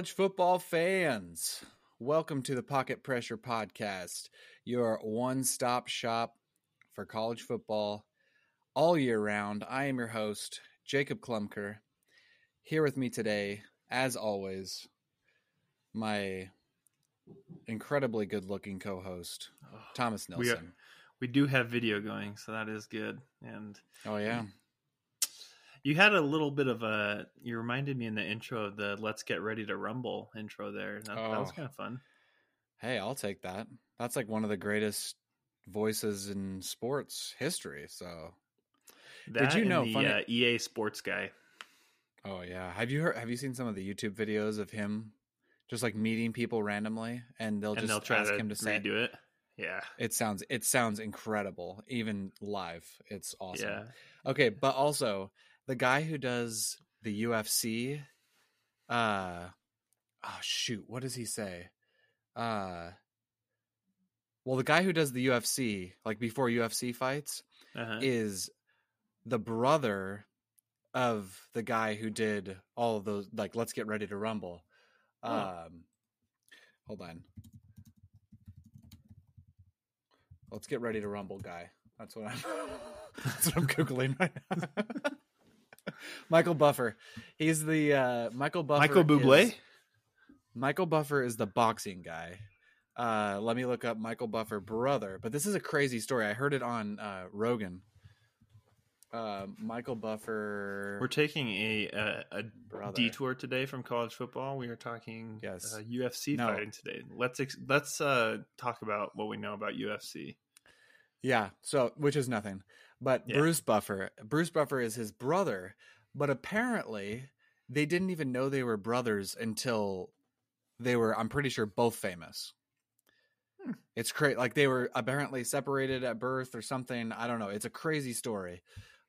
College football fans. Welcome to the Pocket Pressure Podcast, your one stop shop for college football all year round. I am your host, Jacob Klumker. Here with me today, as always, my incredibly good looking co host, oh, Thomas We, Nelson. are, we do have video going, so that is good. And oh, yeah. You had a little bit of a. You reminded me in the intro of the "Let's Get Ready to Rumble" intro there. That, that was Oh. kind of fun. Hey, I'll take that. That's like one of the greatest voices in sports history. So, That you know, the funny- uh, EA Sports guy? oh yeah, have you heard? Have you seen some of the YouTube videos of him just like meeting people randomly, and they'll and just they'll ask to, him to say redo it. Yeah, It sounds it sounds incredible, even live. It's awesome. yeah. Okay, but also the guy who does the UFC, uh, oh shoot, what does he say? Uh, well, the guy who does the UFC, like before UFC fights, Uh-huh. is the brother of the guy who did all of those. Like, let's get ready to rumble. Oh. Um, hold on. Let's get ready to rumble, guy. That's what I'm. that's what I'm googling right now. Michael Buffer. He's the uh, Michael Buffer. Michael Bublé. is- Michael Buffer is the boxing guy. Uh, let me look up Michael Buffer brother. But this is a crazy story. I heard it on uh, Rogan. Uh, Michael Buffer. We're taking a a, a detour today from college football. We are talking Yes. uh, UFC No. fighting today. Let's ex- let's uh, talk about what we know about UFC. Yeah, so which is nothing. But Yeah. Bruce Buffer, Bruce Buffer is his brother, but apparently they didn't even know they were brothers until they were I'm pretty sure both famous. Hmm. It's crazy like they were apparently separated at birth or something. I don't know. It's a crazy story.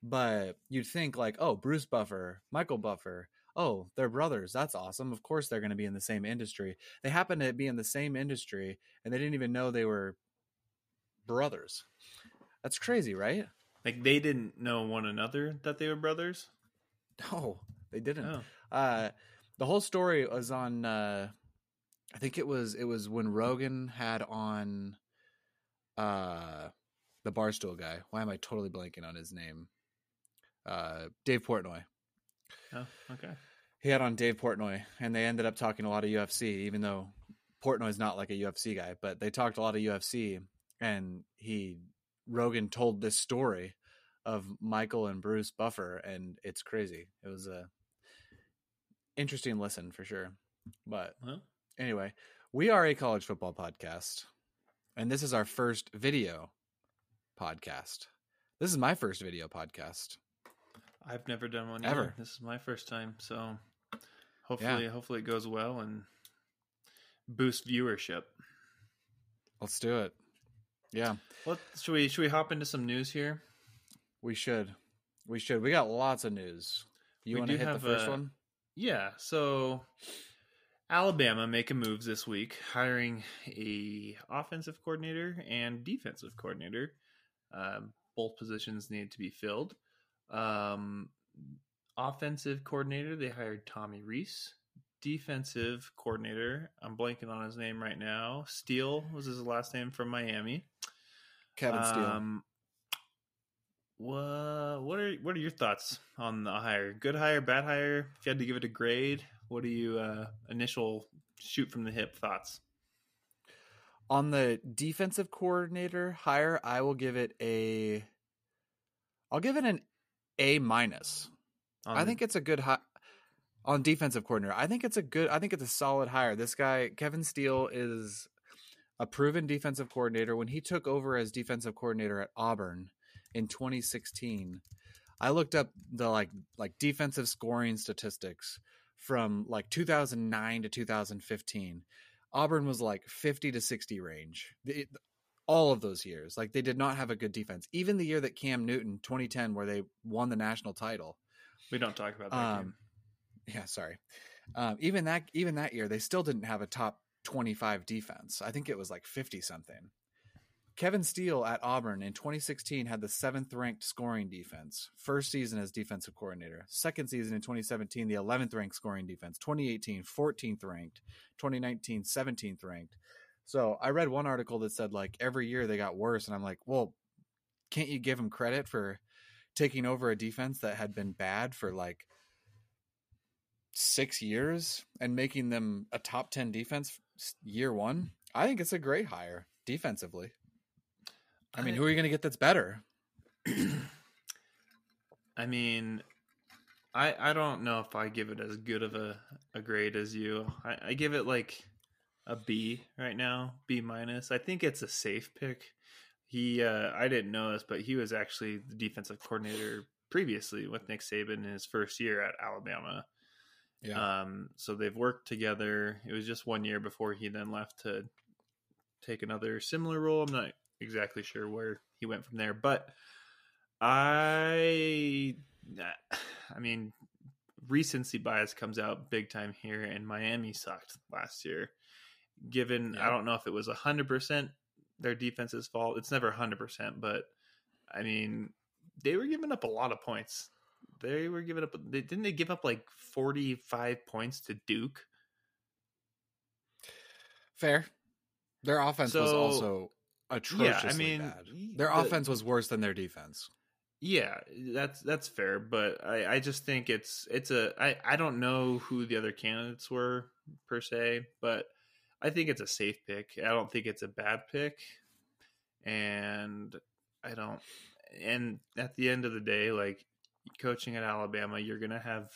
But you'd think like, "Oh, Bruce Buffer, Michael Buffer, oh, they're brothers. That's awesome. Of course they're going to be in the same industry." They happen to be in the same industry and they didn't even know they were brothers. That's crazy, right? Like they didn't know one another that they were brothers. No, they didn't. Oh, Uh, the whole story was on. Uh, I think it was it was when Rogan had on uh, the Barstool guy. Why am I totally blanking on his name? Uh, Dave Portnoy. oh, okay. He had on Dave Portnoy, and they ended up talking a lot of UFC, even though Portnoy's not like a UFC guy, but they talked a lot of UFC, and he Rogan told this story of Michael and Bruce Buffer, and it's crazy. It was a interesting listen for sure. But anyway, we are a college football podcast, and this is our first video podcast. This is my first video podcast. I've never done one Ever. Either. This is my first time, so hopefully, hopefully it goes well and boost viewership. Let's do it. Yeah. What should we should we hop into some news here? We should. We should. We got lots of news. You want to hit the first a- one? Yeah, so Alabama making moves this week, hiring a offensive coordinator and defensive coordinator. Um, both positions need to be filled. Um, offensive coordinator, they hired Tommy Rees. Defensive coordinator, I'm blanking on his name right now. Steele was his last name from Miami. Kevin Steele. Um, what what are what are your thoughts on the hire? Good hire, bad hire? If you had to give it a grade, what are you uh, initial shoot from the hip thoughts? On the defensive coordinator hire, I will give it a. I'll give it an A minus. I think it's a good hi- on defensive coordinator. I think it's a good. I think it's a solid hire. This guy Kevin Steele is a proven defensive coordinator. When he took over as defensive coordinator at Auburn in 2016, I looked up the like like defensive scoring statistics from like 2009 to 2015. Auburn was like 50 to 60 range. It- all of those years, like they did not have a good defense. Even the year that Cam Newton 2010 where they won the national title. we don't talk about that. Um, yeah, sorry. Um, even that even that year, they still didn't have a top twenty five defense. I think it was like fifty something. Kevin Steele at Auburn in 2016 had the seventh ranked scoring defense. First season as defensive coordinator. Second season in 2017, the 11th ranked scoring defense. 2018, 14th ranked. 2019, 17th ranked. So I read one article that said like every year they got worse, and I'm like, well, can't you give them credit for taking over a defense that had been bad for like six years and making them a top 10 defense year one? I think it's a great hire defensively. I mean, who are you going to get that's better? I mean, I I don't know if I give it as good of a, a grade as you. I, I give it like a B right now, B minus. I think it's a safe pick. He uh, I didn't know this, but he was actually the defensive coordinator previously with Nick Saban in his first year at Alabama. Yeah. Um, so they've worked together. It was just one year before he then left to take another similar role. I'm not exactly sure where he went from there, but I, I mean, recency bias comes out big time here, and Miami sucked last year. Given, Yeah. I don't know if it was hundred percent their defense's fault. It's never hundred percent, but I mean, they were giving up a lot of points. They were giving up. They, didn't they give up like forty five points to Duke? Fair. Their offense was So, also atrociously mean, bad. Their the- offense was worse than their defense. Yeah, that's that's fair, but I, I just think it's it's a I, I don't know who the other candidates were per se, but I think it's a safe pick. I don't think it's a bad pick, and I don't. And at the end of the day, like coaching at Alabama, you're gonna have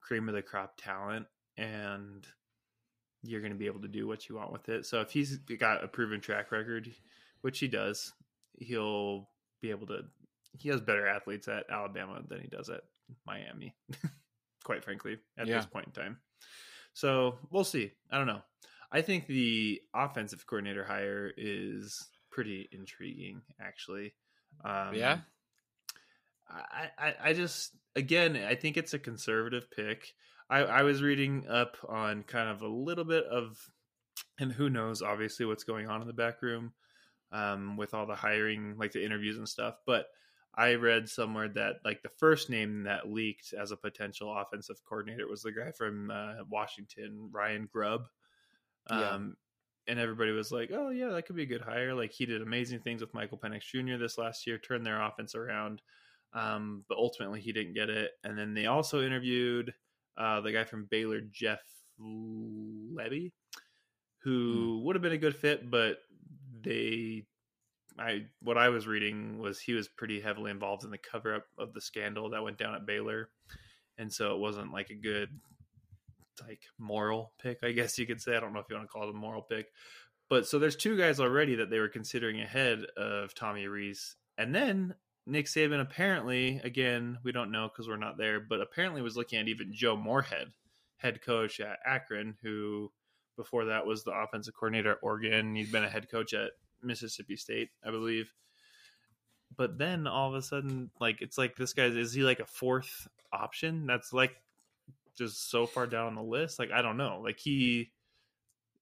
cream of the crop talent, and you're gonna be able to do what you want with it. So if he's got a proven track record, which he does, he'll be able to he has better athletes at Alabama than he does at Miami, quite frankly, at Yeah. this point in time. So we'll see. I don't know. I think the offensive coordinator hire is pretty intriguing, actually. Um, Yeah? I, I, I just, again, I think it's a conservative pick. I, I was reading up on kind of a little bit of, and who knows, obviously, what's going on in the back room um, with all the hiring, like the interviews and stuff. But I read somewhere that like the first name that leaked as a potential offensive coordinator was the guy from uh, Washington, Ryan Grubb. Um, Yeah. And everybody was like, "Oh yeah, that could be a good hire." Like he did amazing things with Michael Penix Jr. this last year, turned their offense around. Um, but ultimately, he didn't get it. And then they also interviewed uh, the guy from Baylor, Jeff Lebby, who would have been a good fit, but they I what I was reading was he was pretty heavily involved in the cover up of the scandal that went down at Baylor. And so it wasn't like a good like moral pick, I guess you could say. I don't know if you want to call it a moral pick. But so there's two guys already that they were considering ahead of Tommy Rees. And then Nick Saban apparently, again, we don't know because we're not there, but apparently was looking at even Joe Moorhead, head coach at Akron, who before that was the offensive coordinator at Oregon. He'd been a head coach at Mississippi State, I believe. But then all of a sudden, like it's like this guy is he like a fourth option? That's like just so far down the list. Like I don't know. Like he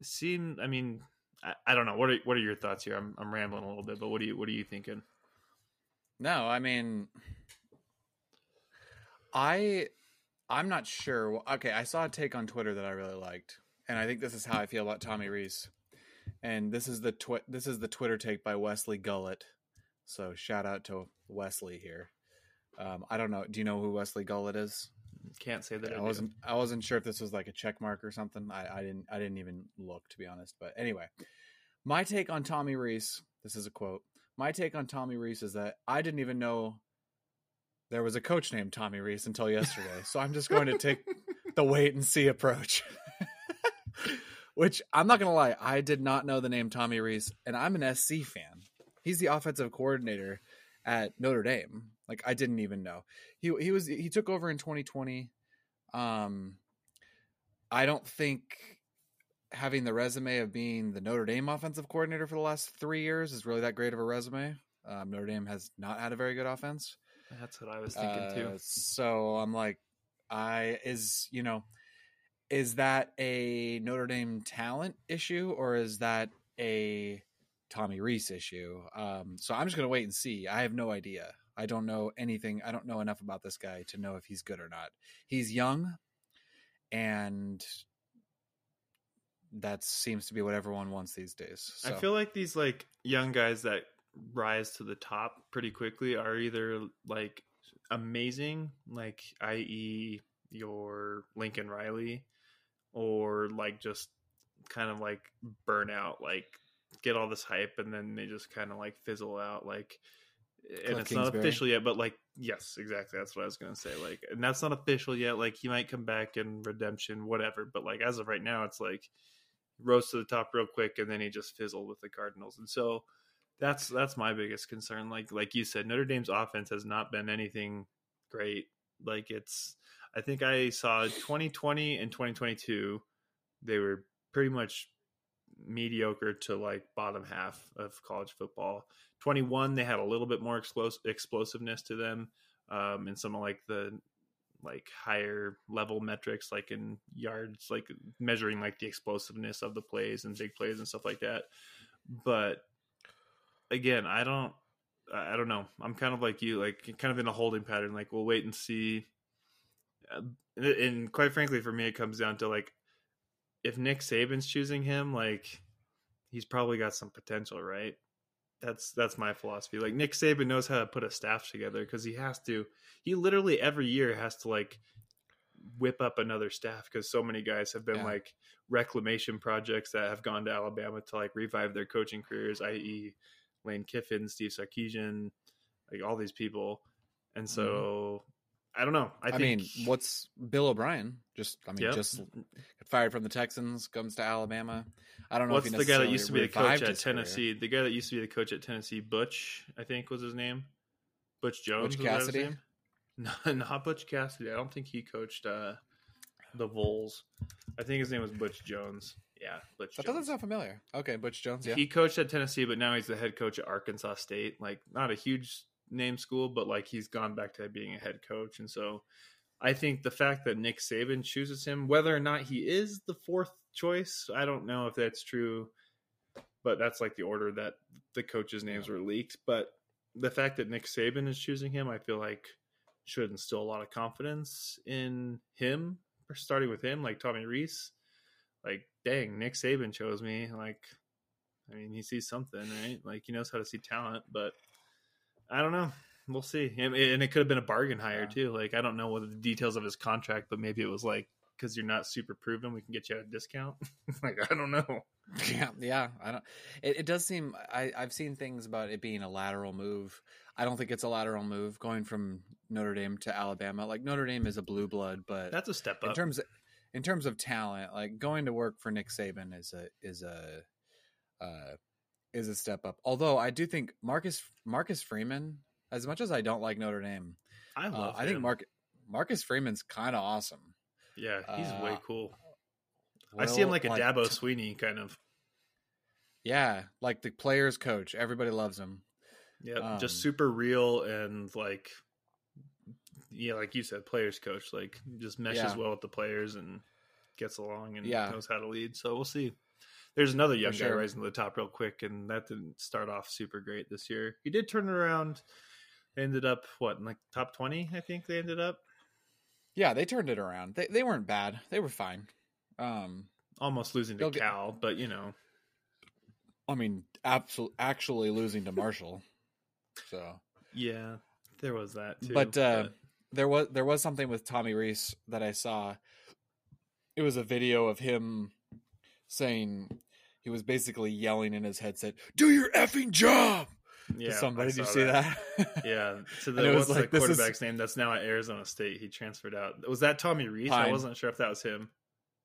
seemed. I mean, I, I don't know. What are what are your thoughts here? I'm I'm rambling a little bit, but what do you what are you thinking? No, I mean, I, I'm not sure. Okay, I saw a take on Twitter that I really liked, and I think this is how I feel about Tommy Rees. And this is the twi- this is the Twitter take by Wesley Gullett. So shout out to Wesley here. Um, I don't know. Do you know who Wesley Gullett is? Can't say that I I, wasn't. I wasn't sure if this was like a check mark or something. I, I didn't. I didn't even look to be honest. But anyway, my take on Tommy Rees. This is a quote. My take on Tommy Rees is that I didn't even know there was a coach named Tommy Rees until yesterday. so I'm just going to take the wait and see approach. Which I'm not gonna lie, I did not know the name Tommy Rees, and I'm an SC fan. He's the offensive coordinator at Notre Dame. Like I didn't even know he he was he took over in 2020. Um, I don't think having the resume of being the Notre Dame offensive coordinator for the last three years is really that great of a resume. Um, Notre Dame has not had a very good offense. That's what I was thinking too. Uh, So I'm like, I is you know, is that a Notre Dame talent issue or is that a Tommy Rees issue. Um, so I'm just gonna wait and see. I have no idea. I don't know anything. I don't know enough about this guy to know if he's good or not. He's young, and that seems to be what everyone wants these days. So. I feel like these like young guys that rise to the top pretty quickly are either like amazing, like i.e. your Lincoln Riley, or like just kind of like burnout, like get all this hype and then they just kind of like fizzle out, like. And Kliff it's not official yet, but like, yes, exactly. That's what I was gonna say. Like, and that's not official yet. Like, he might come back in redemption, whatever. But like, as of right now, it's like rose to the top real quick, and then he just fizzled with the Cardinals. And so, that's that's my biggest concern. Like like you said, Notre Dame's offense has not been anything great. Like it's I think I saw 2020 and 2022 they were pretty much mediocre to like bottom half of college football. 21 they had a little bit more explos- explosiveness to them um and some of like the like higher level metrics like in yards like measuring like the explosiveness of the plays and big plays and stuff like that. But again, I don't I don't know. I'm kind of like you, like kind of in a holding pattern. Like we'll wait and see. Uh, And quite frankly, for me, it comes down to like if Nick Saban's choosing him, like he's probably got some potential, right? That's that's my philosophy. Like Nick Saban knows how to put a staff together because he has to. He literally every year has to like whip up another staff because so many guys have been Yeah. like reclamation projects that have gone to Alabama to like revive their coaching careers, i.e., Lane Kiffin, Steve Sarkisian, like all these people. And mm-hmm. so I don't know. I, I, think, mean, what's Bill O'Brien? Just I mean, Yep. just fired from the Texans, comes to Alabama. I don't know. what's if he the guy that used to be the coach at his career. Tennessee? The guy that used to be the coach at Tennessee, Butch, I think was his name. Butch Jones. Butch was that his Cassidy? No, not Butch Cassidy. I don't think he coached uh, the Vols. I think his name was Butch Jones. Yeah, Butch That Jones. doesn't sound familiar. Okay, Butch Jones. Yeah, He coached at Tennessee, but now he's the head coach at Arkansas State. Like, not a huge name school, but like he's gone back to being a head coach. And so I think the fact that Nick Saban chooses him, whether or not he is the fourth choice, I don't know if that's true, but that's like the order that the coaches' names were leaked. But the fact that Nick Saban is choosing him, I feel like should instill a lot of confidence in him, starting with him, like Tommy Rees. Like, dang, Nick Saban chose me. Like, I mean, he sees something, right? Like he knows how to see talent, but I don't know. We'll see. And and it could have been a bargain hire Yeah. too. Like I don't know what the details of his contract, but maybe it was like because you're not super proven, we can get you at a discount. like I don't know. yeah, yeah. I don't. It, it does seem. I I've seen things about it being a lateral move. I don't think it's a lateral move going from Notre Dame to Alabama. Like Notre Dame is a blue blood, but That's a step up in terms of, in terms of talent, like going to work for Nick Saban is a is a uh, is a step up. Although I do think Marcus Marcus Freeman, as much as I don't like Notre Dame, I uh, love. I think. Mark Marcus Freeman's kind of awesome. Yeah, he's uh, way cool. I see him like a Dabo Swinney kind of. Yeah, like the players coach. Everybody loves him. Yeah, Um, just super real and like, yeah, like you said, players coach. Like just meshes Yeah. well with the players and gets along and Yeah. knows how to lead. So we'll see. There's another young guy rising to the top real quick, and that didn't start off super great this year. He did turn it around. They ended up what in like top twenty? I think they ended up Yeah, they turned it around. They they weren't bad. They were fine. Um, almost losing to They'll get- Cal, but you know, I mean, absolutely, actually losing to Marshall. So, yeah, there was that too. but uh, there was there was something with Tommy Rees that I saw. It was a video of him saying he was basically yelling in his headset, "Do your effing job!" yeah, to somebody. Did you see that? Yeah, to the what's like, the this is- quarterback's name that's now at Arizona State. He transferred out. Was that Tommy Rees? I wasn't sure if that was him.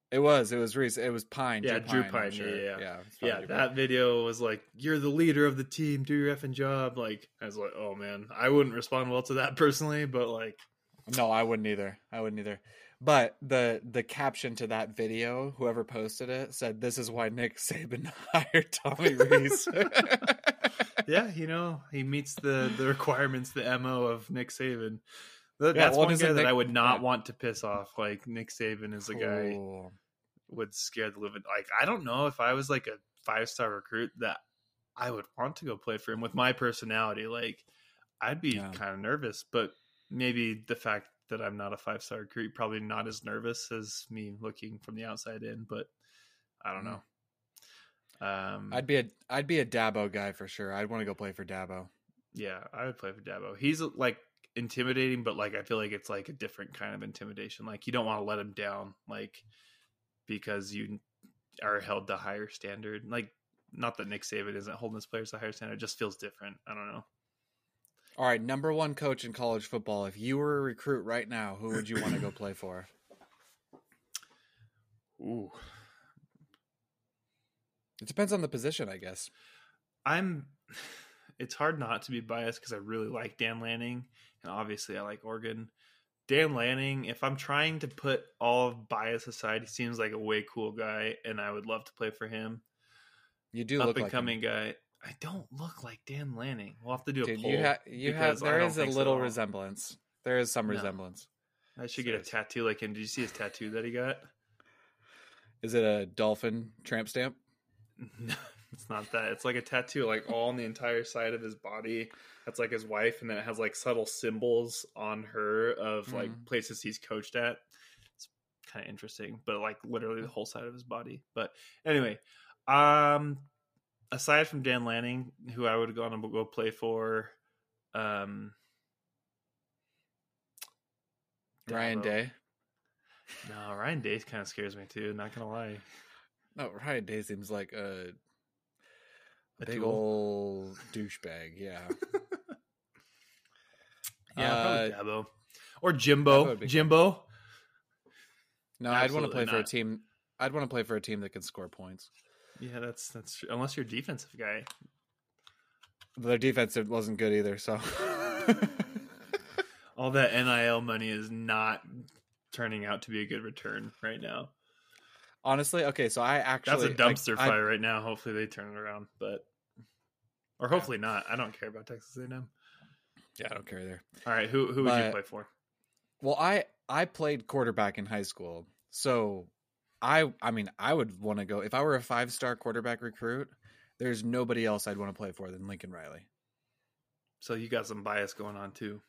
It was. It was Rees. It was Pyne. Yeah, Drew I'm Pyne, sure. yeah, yeah. yeah. Yeah, that video was like, "You're the leader of the team. Do your effing job." Like, I was like, "Oh man, I wouldn't respond well to that personally, but like, No, I wouldn't either. I wouldn't either. But the the caption to that video, whoever posted it, said, "This is why Nick Saban hired Tommy Rees." yeah, you know, he meets the the requirements, the mo of Nick Saban. Th- Yeah, That's well, one guy that Nick- I would not yeah. want to piss off. Like Nick Saban is a guy would scare the living. Like I don't know if I was like a five star recruit that I would want to go play for him with my personality. Like, I'd be Yeah. kind of nervous, but maybe the fact that I'm not a five star recruit, probably not as nervous as me looking from the outside in. But I don't know. Um, I'd be a I'd be a Dabo guy for sure. I'd want to go play for Dabo. yeah, I would play for Dabo. He's like intimidating, but like I feel like it's like a different kind of intimidation. Like you don't want to let him down, like because you are held to higher standard. Like not that Nick Saban isn't holding his players to higher standard, it just feels different. I don't know. All right, number one coach in college football. If you were a recruit right now, who would you want to go play for? Ooh, It depends on the position, I guess. I'm. It's hard not to be biased because I really like Dan Lanning, and obviously I like Oregon. Dan Lanning, if I'm trying to put all of bias aside, he seems like a way cool guy, and I would love to play for him. You do Up look and like him. coming guy. I don't look like Dan Lanning. We'll have to do a Dude, poll. you have you have there is a think so little resemblance. There is some No. resemblance. I should get a tattoo like him. Did you see his tattoo that he got? Is it a dolphin tramp stamp? No, it's not that. It's like a tattoo, like all on the entire side of his body. That's like his wife, and then it has like subtle symbols on her of like Mhm. places he's coached at. It's kind of interesting, but like literally the whole side of his body. But anyway, um, aside from Dan Lanning, who I would go on to go play for, um, Ryan. Day. No, Ryan Day kind of scares me too. Not gonna lie. No, Ryan Day seems like a, A big tool. old douchebag. Yeah. Yeah, Uh, probably Dabo or Dabo Jimbo. cool. Jimbo. No, I'd want to Absolutely play for a team. I'd want to play for a team that can score points. Yeah, that's that's true. Unless you're a defensive guy. Their defense wasn't good either. So All that NIL money is not turning out to be a good return right now. honestly, okay. So I actually That's a dumpster I, fire right now. Hopefully they turn it around, but or hopefully not. I don't care about Texas A&M. yeah, I don't care either. All right, who who would you play for? Well, I I played quarterback in high school, so I I mean I would want to go if I were a five star quarterback recruit. There's nobody else I'd want to play for than Lincoln Riley. So you got some bias going on too.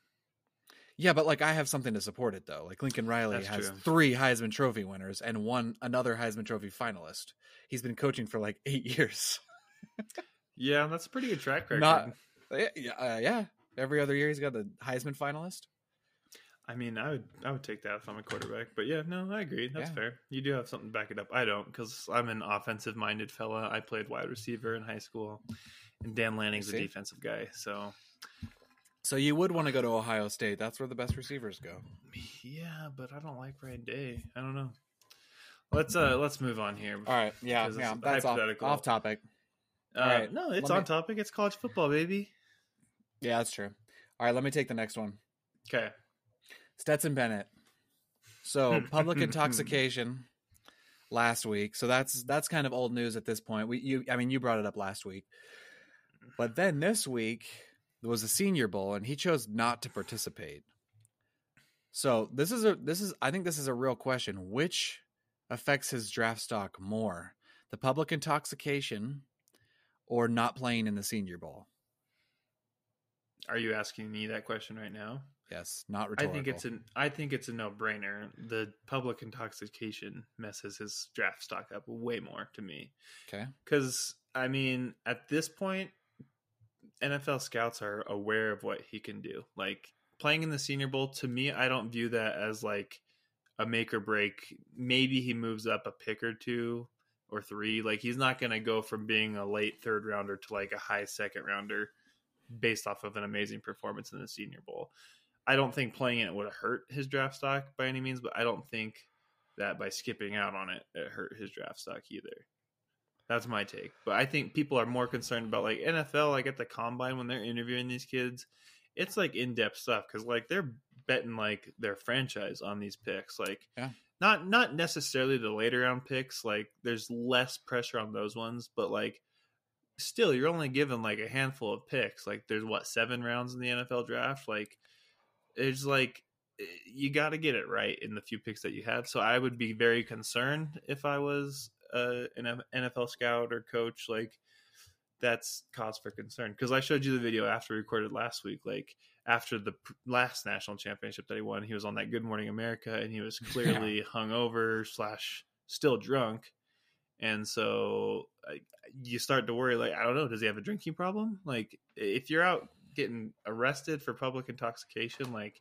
Yeah, but like I have something to support it though. Like Lincoln Riley That's has true. three Heisman Trophy winners and one another Heisman Trophy finalist. He's been coaching for like eight years. Yeah, that's a pretty good track record. Not- yeah, yeah, uh, yeah. Every other year he's got the Heisman finalist. I mean, I would I would take that if I'm a quarterback. But yeah, no, I agree. That's Yeah. fair. You do have something to back it up. I don't because I'm an offensive minded fella. I played wide receiver in high school, and Dan Lanning's a defensive guy. So So you would want to go to Ohio State. That's where the best receivers go. yeah, but I don't like Ryan Day. I don't know. Let's uh let's move on here. All right, yeah, yeah. That's off, off topic. Uh, all right, no, it's let on me- topic. It's college football, baby. Yeah, that's true. All right, let me take the next one. Okay. Stetson Bennett. So public intoxication last week. So that's that's kind of old news at this point. We you I mean you brought it up last week. But then this week there was a senior bowl and he chose not to participate. So this is a this is I think this is a real question. Which affects his draft stock more? The public intoxication or not playing in the senior bowl? Are you asking me that question right now? Yes, not I think it's an I think it's a no brainer. The public intoxication messes his draft stock up way more to me. okay. Because I mean, at this point, NFL scouts are aware of what he can do. Like playing in the Senior Bowl, to me, I don't view that as like a make or break. Maybe he moves up a pick or two or three. Like he's not going to go from being a late third rounder to like a high second rounder based off of an amazing performance in the Senior Bowl. I don't think playing it would have hurt his draft stock by any means, but I don't think that by skipping out on it, it hurt his draft stock either. That's my take. But I think people are more concerned about like NFL, like at the combine when they're interviewing these kids, it's like in depth stuff because like they're betting like their franchise on these picks. Like, Yeah. not not necessarily the later round picks. Like, there's less pressure on those ones, but like still, you're only given like a handful of picks. Like, there's what seven rounds in the NFL draft. Like, it's like eh, you got to get it right in the few picks that you have. So I would be very concerned if I was uh, an NFL scout or coach. Like that's cause for concern because I showed you the video after we recorded last week. Like after the pr- last national championship that he won, he was on that Good Morning America, and he was clearly hungover slash still drunk. And so uh, you start to worry, like, I don't know, does he have a drinking problem? Like, if you're out getting arrested for public intoxication, like,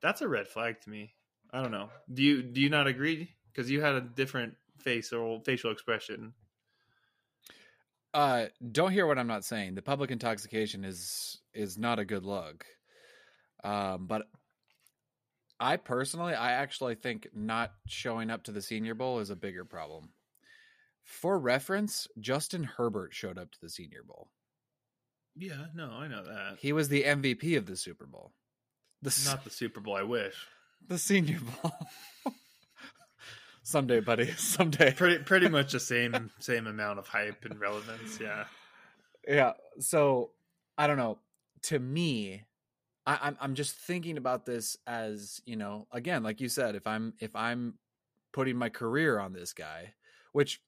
that's a red flag to me. I don't know. Do you do you not agree? Because you had a different face or facial expression. Uh, don't hear what I'm not saying. The public intoxication is is not a good look. Um, but I personally, I actually think not showing up to the Senior Bowl is a bigger problem. For reference, Justin Herbert showed up to the Senior Bowl. Yeah, no, I know that. He was the MVP of the Super Bowl. The, Not the Super Bowl, I wish. The Senior Bowl. Someday, buddy. Someday. Pretty pretty much the same same amount of hype and relevance, yeah. Yeah. So I don't know. To me, I, I'm I'm just thinking about this as, you know, again, like you said, if I'm if I'm putting my career on this guy, which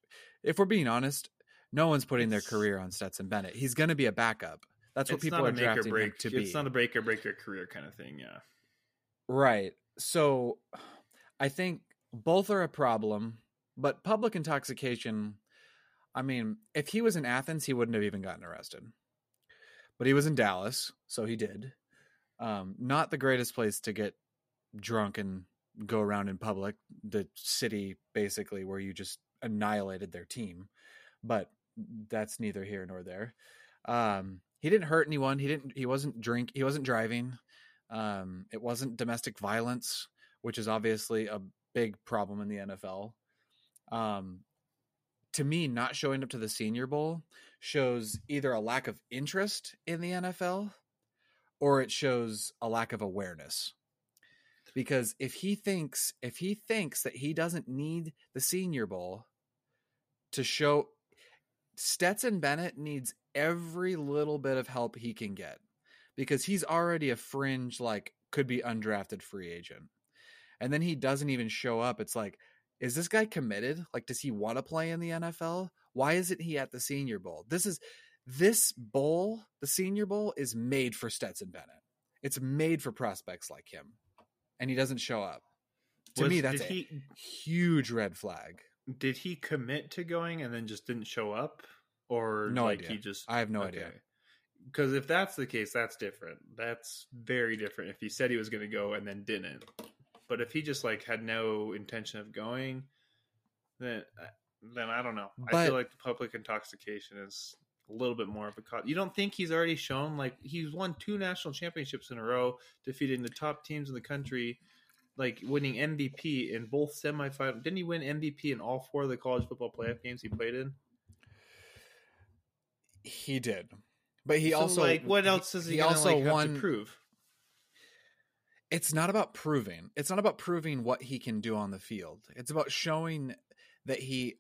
if we're being honest, no one's putting their career on Stetson Bennett. He's going to be a backup. That's what people are drafting break. him to be. It's not a break or break your career kind of thing. Yeah. Right. So I think both are a problem, but public intoxication. I mean, if he was in Athens, he wouldn't have even gotten arrested. But he was in Dallas, so he did. Um, not the greatest place to get drunk and go around in public. The city, basically, where you just annihilated their team. But that's neither here nor there. Um, he didn't hurt anyone. He didn't. He wasn't drink. He wasn't driving. Um, it wasn't domestic violence, which is obviously a big problem in the NFL. Um, to me, not showing up to the Senior Bowl shows either a lack of interest in the NFL or it shows a lack of awareness. Because if he thinks if he thinks that he doesn't need the Senior Bowl to show Stetson Bennett needs every little bit of help he can get because he's already a fringe like could be undrafted free agent. And then he doesn't even show up. It's like is this guy committed? Like does he want to play in the NFL? Why isn't he at the Senior Bowl? This is this bowl, the Senior Bowl is made for Stetson Bennett. It's made for prospects like him. And he doesn't show up. To Was- me that's did a he huge red flag. Did he commit to going and then just didn't show up, or No like idea. he just I have no idea. Because if that's the case, that's different. That's very different. If he said he was going to go and then didn't, but if he just like had no intention of going, then uh, then I don't know. I feel like the public intoxication is a little bit more of a. You don't think he's already shown like he's won two national championships in a row, defeating the top teams in the country, like winning MVP in both semifinals. Didn't he win MVP in all four of the college football playoff games he played in? He did. But he So, also like what else does he, he gonna, also like, have won to prove? it's not about proving. It's not about proving what he can do on the field. It's about showing that he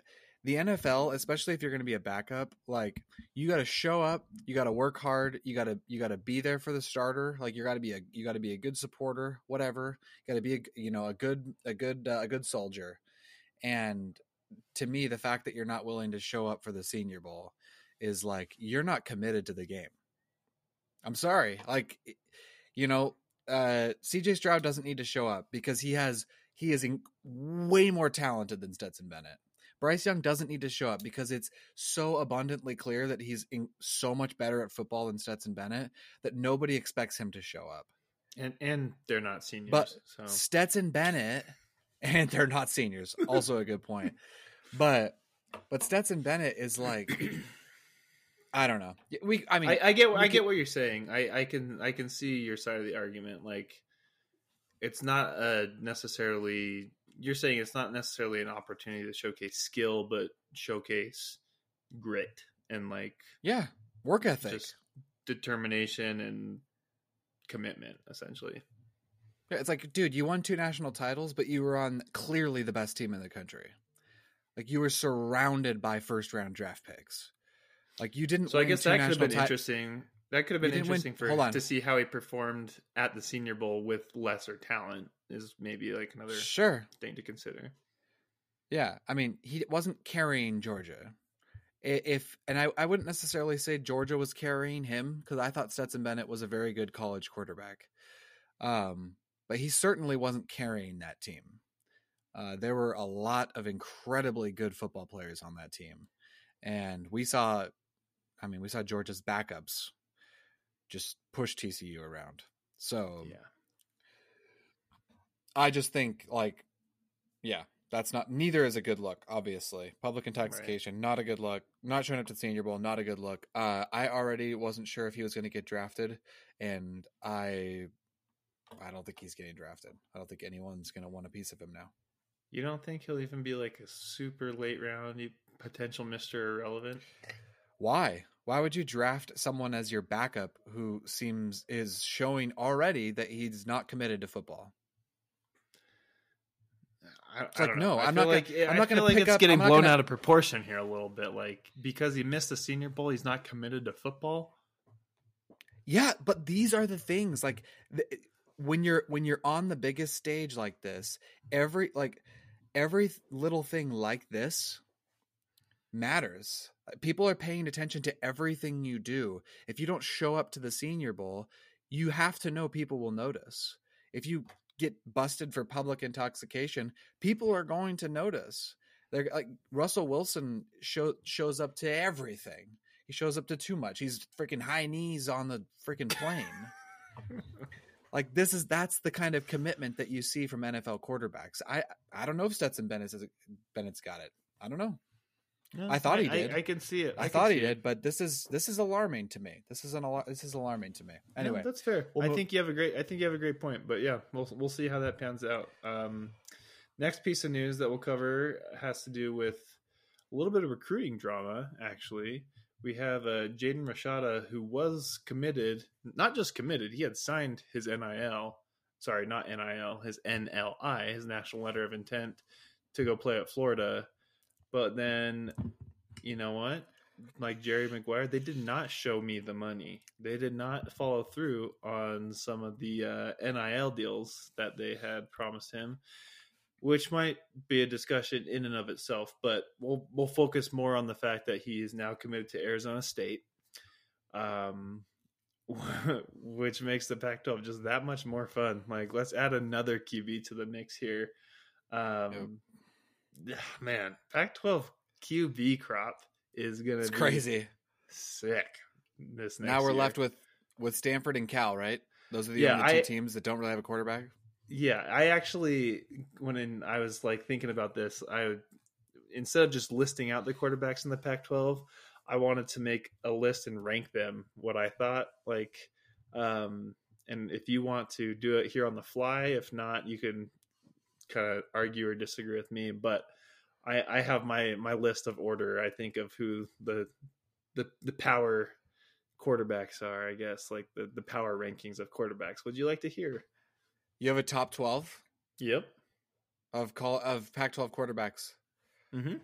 the NFL, especially if you're going to be a backup, like you got to show up, you got to work hard, you got to you got to be there for the starter. Like you got to be a you got to be a good supporter, whatever. Got to be a you know a good a good uh, a good soldier. And to me, the fact that you're not willing to show up for the Senior Bowl is like you're not committed to the game. I'm sorry, like you know, uh, CJ Stroud doesn't need to show up because he has he is in, way more talented than Stetson Bennett. Bryce Young doesn't need to show up because it's so abundantly clear that he's in, so much better at football than Stetson Bennett that nobody expects him to show up. And and they're not seniors. But so Stetson Bennett and they're not seniors. Also a good point. But but Stetson Bennett is like I don't know. We I mean I, I get I get what you're saying. I, I can I can see your side of the argument. Like it's not a necessarily you're saying it's not necessarily an opportunity to showcase skill, but showcase grit and like yeah, work ethic. just determination and commitment, essentially. Yeah, it's like, dude, you won two national titles, but you were on clearly the best team in the country. Like you were surrounded by first round draft picks. Like you didn't. So I guess that could have been ti- interesting. That could have been didn't win- interesting hold for on. to see how he performed at the Senior Bowl with lesser talent. Is maybe like another Sure. thing to consider. Yeah, I mean, he wasn't carrying Georgia. if and I, I wouldn't necessarily say Georgia was carrying him because I thought Stetson Bennett was a very good college quarterback. Um, but he certainly wasn't carrying that team. Uh, there were a lot of incredibly good football players on that team, and we saw, I mean, we saw Georgia's backups just push TCU around. So Yeah. I just think like, yeah, that's not neither is a good look. Obviously, public intoxication, not a good look. Not showing up to the Senior Bowl, not a good look. Uh, I already wasn't sure if he was going to get drafted, and I, I don't think he's getting drafted. I don't think anyone's going to want a piece of him now. You don't think he'll even be like a super late round potential Mister Irrelevant? Why? Why would you draft someone as your backup who seems is showing already that he's not committed to football? I, It's I like, don't no, I'm not like, gonna- I'm not gonna like pick it's up- getting blown gonna- out of proportion here a little bit. Like because he missed the Senior Bowl, he's not committed to football. Yeah, but these are the things like when you're when you're on the biggest stage like this, every like every little thing like this matters. People are paying attention to everything you do. If you don't show up to the Senior Bowl, you have to know people will notice. If you get busted for public intoxication, people are going to notice. They're like Russell Wilson show, shows up to everything. He shows up to too much. He's freaking high knees on the freaking plane. like this is that's the kind of commitment that you see from NFL quarterbacks. I I don't know if Stetson Bennett's Bennett's got it. I don't know. I thought he did. I, can see it. I, can thought he it. did, but this is this is alarming to me. This is an alar- this is alarming to me. Anyway, that's fair. we'll I think you have a great. I think you have a great point. But yeah, we'll we'll see how that pans out. Um, next piece of news that we'll cover has to do with a little bit of recruiting drama. Actually, we have uh, Jaden Rashada, who was committed, not just committed, he had signed his NIL. Sorry, not NIL, his NLI, his National Letter of Intent, to go play at Florida. But then, you know what? like Jerry Maguire, they did not show me the money. They did not follow through on some of the uh, NIL deals that they had promised him, which might be a discussion in and of itself. But we'll we'll focus more on the fact that he is now committed to Arizona State, um, which makes the Pac-12 just that much more fun. Like, let's add another QB to the mix here. Um, Man, Pac-12 QB crop is gonna it's be crazy. sick. This next Now we're year. left with with Stanford and Cal, right? Those are the Yeah, only two I- teams that don't really have a quarterback. Yeah, I actually when in, I was like thinking about this, I would instead of just listing out the quarterbacks in the Pac-12, I wanted to make a list and rank them what I thought like um and if you want to do it here on the fly, if not, you can kind of argue or disagree with me, but I I have my my list of order I think of who the the the power quarterbacks are, I guess, like the the power rankings of quarterbacks. Would you like to hear? You have a top twelve Yep. of call of Pac-12 quarterbacks. Mhm.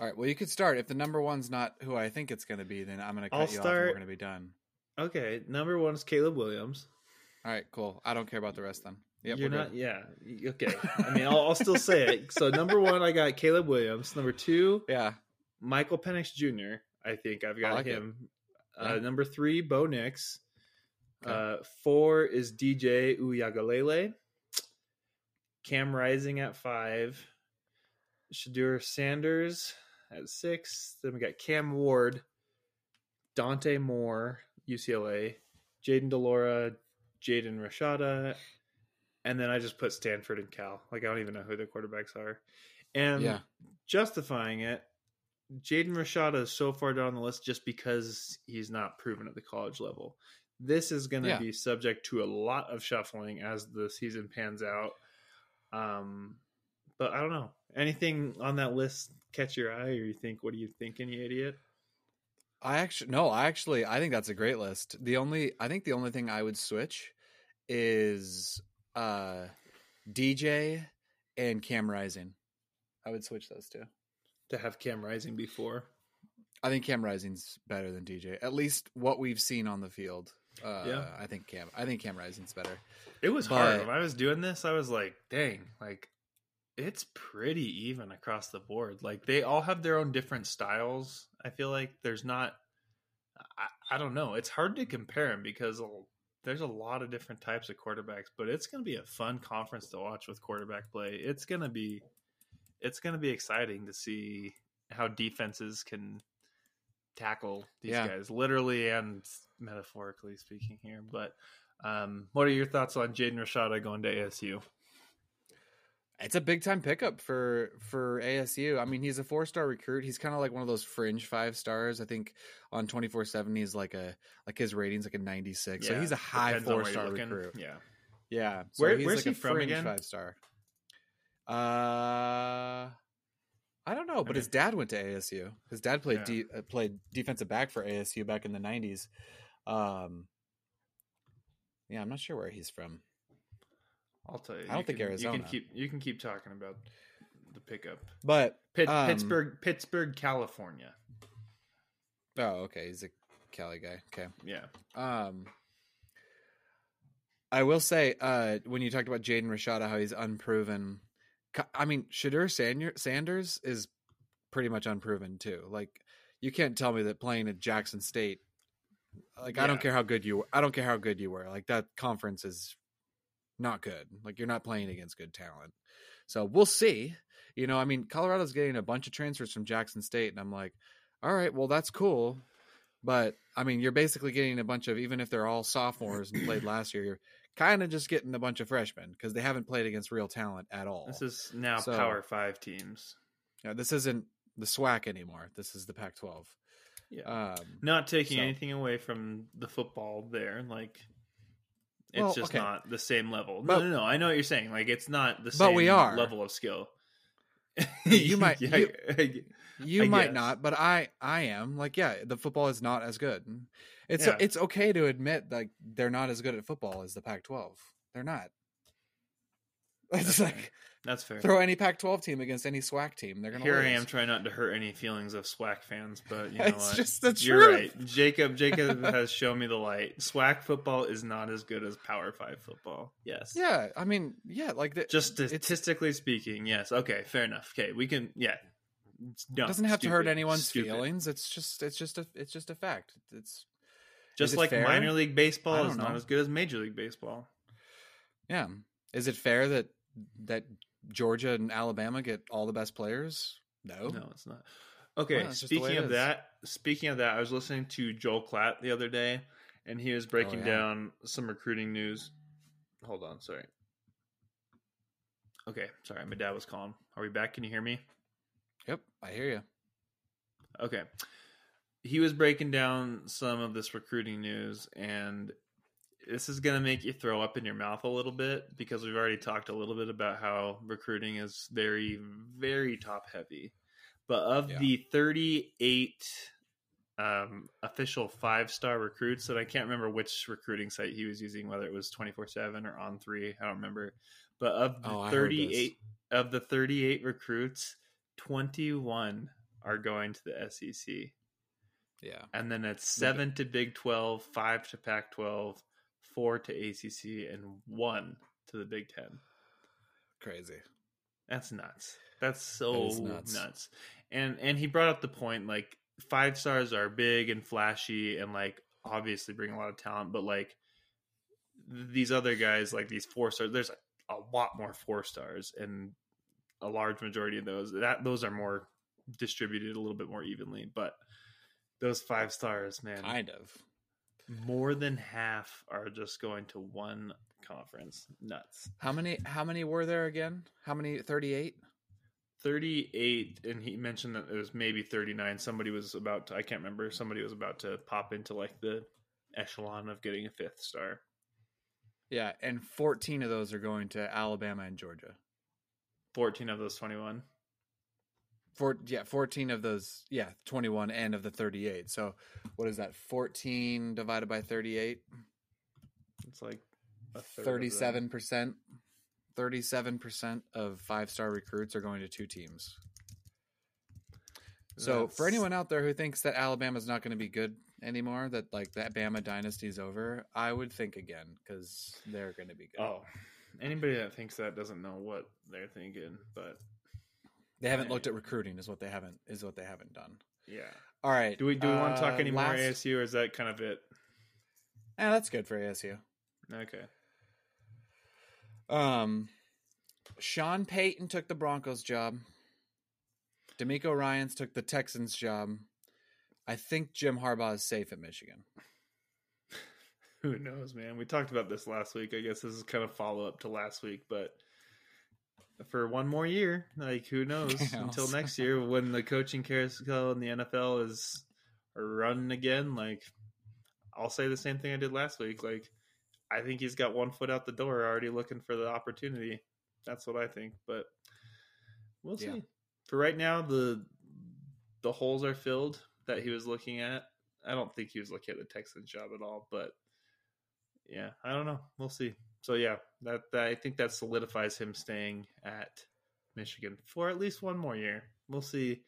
All right. Well, you could start. If the number one's not who I think it's going to be, then I'm going to cut I'll you off. and We're going to be done. Okay, number one is Caleb Williams. All right. Cool. I don't care about the rest then. Yep. You're not, good. yeah. Okay. I mean, I'll, I'll still say it. So number one, I got Caleb Williams. Number two, Yeah. Michael Penix Jr. I think I've got like him. Yeah. Uh, number three, Bo Nix. Okay. Uh, four is DJ Uiagalelei. Cam Rising at five. Shedeur Sanders at six. Then we got Cam Ward, Dante Moore, UCLA, Jayden de Laura, Jaden Rashada, and then I just put Stanford and Cal. Like I don't even know who the quarterbacks are. And Yeah. justifying it, Jaden Rashada is so far down the list just because he's not proven at the college level. This is going to Yeah. be subject to a lot of shuffling as the season pans out. Um, but I don't know. Anything on that list catch your eye, or you think, "What are you thinking, you idiot"? I actually no. I actually I think that's a great list. The only I think the only thing I would switch is uh DJ and Cam Rising. I would switch those two. To have Cam Rising before, I think Cam Rising's better than DJ. At least what we've seen on the field. Uh, Yeah. I think Cam. I think Cam Rising's better. it was hard when I was doing this. I was like, "Dang!" Like it's pretty even across the board. Like they all have their own different styles. I feel like there's not. I, I don't know. It's hard to compare them because there's a lot of different types of quarterbacks. But it's going to be a fun conference to watch with quarterback play. It's going to be, it's going to be exciting to see how defenses can tackle these Yeah. guys, literally and metaphorically speaking here. But um, what are your thoughts on Jaden Rashada going to ASU? It's a big time pickup for for ASU. I mean, he's a four star recruit. He's kind of like one of those fringe five stars. I think on twenty four seven, he's like a like his ratings like a ninety six. so he's a high four star recruit. Yeah. Yeah. Where- he's where's like he a from fringe again? Five star. Uh, I don't know, but Okay. his dad went to ASU. His dad played Yeah. de- uh, played defensive back for ASU back in the nineties. Um, yeah, I'm not sure where he's from. I'll tell you. I don't you think can, You can keep you can keep talking about the pickup. But Pitt, um, Pittsburgh, Pittsburgh, California. Oh, okay, he's a Cali guy. Okay. Yeah. Um, I will say, uh, when you talked about Jaden Rashada, how he's unproven. I mean, Shedeur Sanders is pretty much unproven too. Like, you can't tell me that playing at Jackson State, like, I don't care how good you, I don't care how good you were. Like that conference is not good. Like you're not playing against good talent. So we'll see. You know, I mean, Colorado's getting a bunch of transfers from Jackson State, and I'm like, all right, well, that's cool. But I mean, you're basically getting a bunch of, even if they're all sophomores and played last year, you're kind of just getting a bunch of freshmen because they haven't played against real talent at all. This is now So- Power Five teams. You know, this isn't the SWAC anymore. This is the Pac-12. Yeah. Um, Not taking so- anything away from the football there, like it's Well, just okay. not the same level. But- no, no, no. I know what you're saying. Like it's not the same But we are. level of skill. You might- Yeah, you- I- You I might guess. not, but I I am. Like, yeah, the football is not as good. It's Yeah. it's okay to admit like they're not as good at football as the Pac-12. They're not. It's That's fair. like that's fair. throw any Pac-12 team against any SWAC team, they're gonna. Here lose. I am trying not to hurt any feelings of SWAC fans, but you know it's what? just the You're truth. right. Jacob Jacob has shown me the light. SWAC football is not as good as Power Five football. Yes. Yeah, I mean, yeah, like the, Just it's- statistically speaking, yes. Okay, fair enough. Okay, we can. Yeah. It doesn't have to hurt anyone's stupid. feelings. It's just it's just a it's just a fact. It's Just like minor league baseball is not as good as major league baseball. yeah. Is it fair that that Georgia and Alabama get all the best players? No. No, it's not. Okay, Well, it's just the way speaking of is. that, speaking of that, I was listening to Joel Klatt the other day, and he was breaking Oh, yeah. down some recruiting news. Hold on, sorry. Okay, sorry, my dad was calling. Are we back? Can you hear me? Yep, I hear you. Okay. He was breaking down some of this recruiting news, and this is going to make you throw up in your mouth a little bit because we've already talked a little bit about how recruiting is very, very top heavy. But of Yeah. the 38 um, official five star recruits, that I can't remember which recruiting site he was using, whether it was 24 7 or on three, I don't remember. But of the Oh, I heard this. 38 of the 38 recruits, 21 are going to the SEC. Yeah. And then it's seven to Big 12, five to Pac 12, four to ACC, and one to the Big 10. Crazy. That's nuts. That's so is nuts. nuts. And and he brought up the point like five stars are big and flashy and like obviously bring a lot of talent, but like these other guys like these four stars, there's a lot more four stars and a large majority of those that those are more distributed a little bit more evenly, but those five stars, man, Kind of. More than half are just going to one conference. Nuts. How many how many were there again? How many 38? 38 and he mentioned that it was maybe 39 somebody was about to i can't remember somebody was about to pop into like the echelon of getting a fifth star Yeah, and 14 of those are going to Alabama and Georgia. 14 of those 21 Four, yeah, 14 of those, yeah, 21 and of the 38. So what is that? 14 divided by 38? it's like a third 37%. 37% of five-star recruits are going to two teams. So for anyone out there who thinks that Alabama's not going to be good anymore, that like that Bama dynasty is over, I would think again because they're going to be good. oh anybody that thinks that doesn't know what they're thinking. But They haven't looked at recruiting. Is what they haven't is what they haven't done. yeah, All right. do we do we want to talk uh, any more last- ASU, or is that kind of it? Yeah, that's good for ASU. Okay. Um, Sean Payton took the Broncos job. DeMeco Ryans took the Texans job. I think Jim Harbaugh is safe at Michigan. Who knows, man? We talked about this last week. I guess this is kind of follow up to last week, but for one more year, like who knows? Until next year, when the coaching carousel in the NFL is running again, like I'll say the same thing I did last week. Like I think he's got one foot out the door, already looking for the opportunity. That's what I think, but we'll see. Yeah. For right now, the the holes are filled that he was looking at. I don't think he was looking at the Texans job at all, but yeah, I don't know. We'll see. So yeah, that, that I think that solidifies him staying at Michigan for at least one more year. We'll see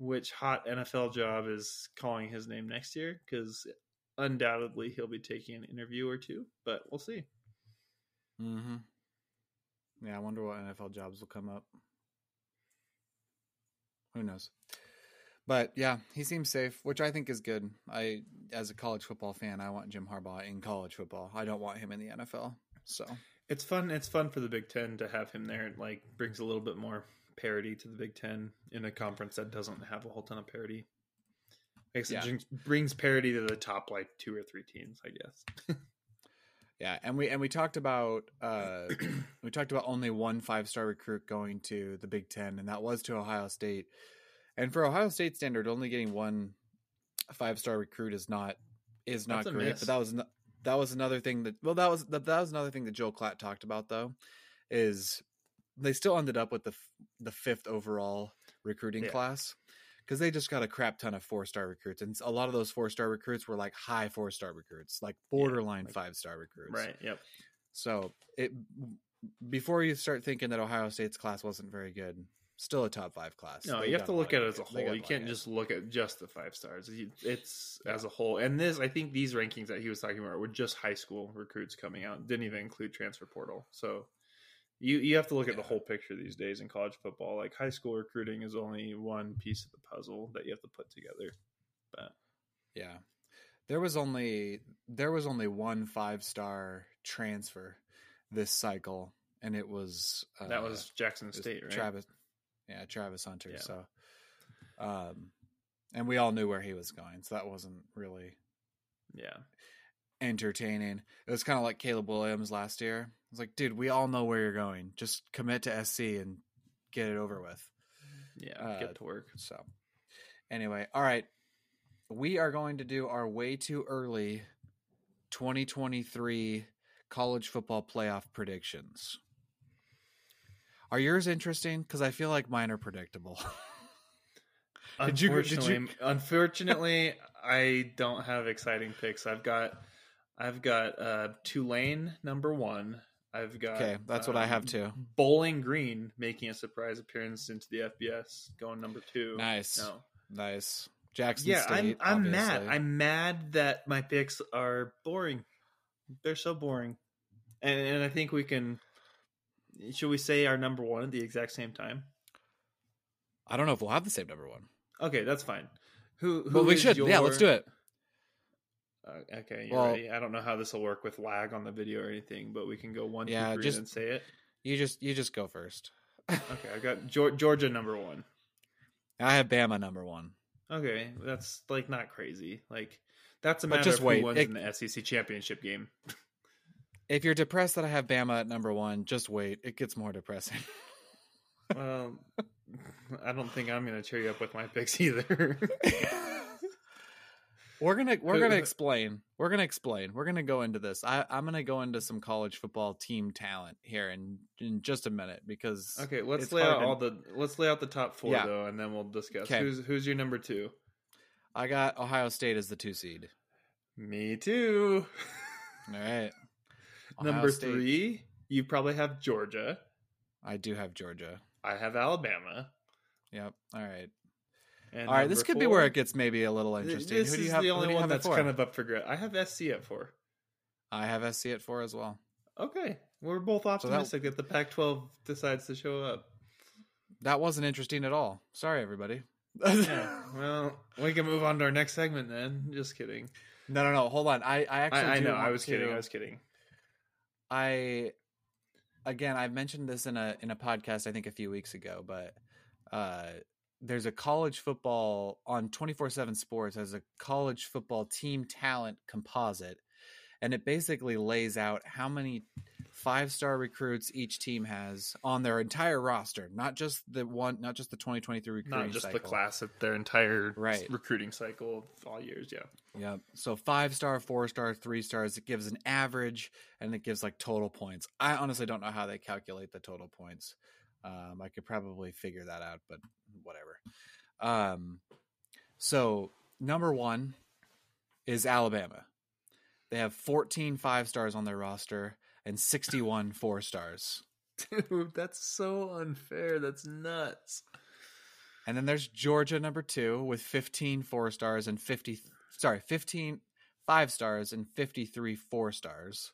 which hot NFL job is calling his name next year because undoubtedly he'll be taking an interview or two, but we'll see. Mm-hmm. Yeah, I wonder what NFL jobs will come up. Who knows? But yeah, he seems safe, which I think is good. I, as a college football fan, I want Jim Harbaugh in college football. I don't want him in the NFL. So It's fun. It's fun for the Big Ten to have him there. It like brings a little bit more parity to the Big Ten in a conference that doesn't have a whole ton of parity. I guess Yeah. it brings- parity to the top like two or three teams. I guess. yeah, and we and we talked about uh, we talked about only one five star recruit going to the Big Ten, and that was to Ohio State. And for Ohio State standard, only getting one five star recruit is not is not great. miss. But that was no- that was another thing that well that was that, that was another thing that Joel Klatt talked about though, is they still ended up with the the fifth overall recruiting Yeah. class because they just got a crap ton of four star recruits, and a lot of those four star recruits were like high four star recruits, like borderline like- five star recruits. right. Yep. So it before you start thinking that Ohio State's class wasn't very good, still a top five class. No, They you have to look at it as a whole. You can't just look at just the five stars. It's Yeah. as a whole. And this, I think, these rankings that he was talking about were just high school recruits coming out. Didn't even include transfer portal. So you you have to look at the whole picture these days in college football. Like high school recruiting is only one piece of the puzzle that you have to put together. But Yeah. There was only there was only one five star transfer this cycle, and it was uh, that was Jackson it was State, right? Travis. Yeah, Travis Hunter. Yeah. So, um, and we all knew where he was going, so that wasn't really Yeah. entertaining. It was kind of like Caleb Williams last year. It's like, dude, we all know where you're going. Just commit to SC and get it over with. Yeah. Uh, get to work. So, anyway, all right. We are going to do our way too early 2023 college football playoff predictions. Are yours interesting? Because I feel like mine are predictable. Did you- did you- Unfortunately, unfortunately, I don't have exciting picks. I've got, I've got uh, Tulane number one. I've got okay, that's what I have um, too. Bowling Green making a surprise appearance into the FBS, going number two. Nice, No. nice. Jackson Yeah, State. I'm I'm mad. I'm mad that my picks are boring. They're so boring, and and I think we can. Should we say our number one at the exact same time? I don't know if we'll have the same number one, Okay, that's fine. Who? who but we should. Yeah, let's do it. Uh, okay, you're Well- ready. I don't know how this will work with lag on the video or anything, but we can go one, two, Yeah, three, just- and say it. You just you just go first. Okay, I got Georgia number one. I have Bama number one. Okay, that's like not crazy. Like that's a matter just of wait, who wins it- in the SEC championship game. If you're depressed that I have Bama at number one, just wait. It gets more depressing. Well, um, I don't think I'm going to cheer you up with my picks either. we're gonna we're gonna explain. We're gonna explain. We're gonna go into this. I, I'm gonna go into some college football team talent here in in just a minute because okay, let's lay out to- all the let's lay out the top four Yeah. though, and then we'll discuss Okay. who's who's your number two. I got Ohio State as the two seed. Me too. All right. Ohio number State, three, you probably have Georgia. I do have Georgia. I have Alabama. Yep. All right. And All right. This could be where it gets maybe a little interesting. This who do you is have? the only one that's kind of up for grabs. I have SC at four. I have SC at four as well. Okay, We're both optimistic that, that, the Pac-12 decides to show up. That wasn't interesting at all. Sorry, everybody. yeah, well, we can move on to our next segment then. Just kidding. No, no, no. Hold on. I, I actually. I, I know. I was to, kidding. I was kidding. I, again, I mentioned this in a in a podcast I think a few weeks ago, but uh, there's a college football on 24/7 Sports as a college football team talent composite, and it basically lays out how many five star recruits each team has on their entire roster, not just the one, not just the 2023 recruiting, not just cycle. the class of their entire right. recruiting cycle of all years. Yeah, yeah. So five star, four star, three stars. It gives an average, and it gives like total points. I honestly don't know how they calculate the total points. Um, I could probably figure that out, but whatever. Um, so number one is Alabama. They have 14 five stars on their roster and 61 four stars. Dude, that's so unfair. That's nuts. And then there's Georgia number two with 15 four stars and 50, sorry, 15 five stars and 53 four stars.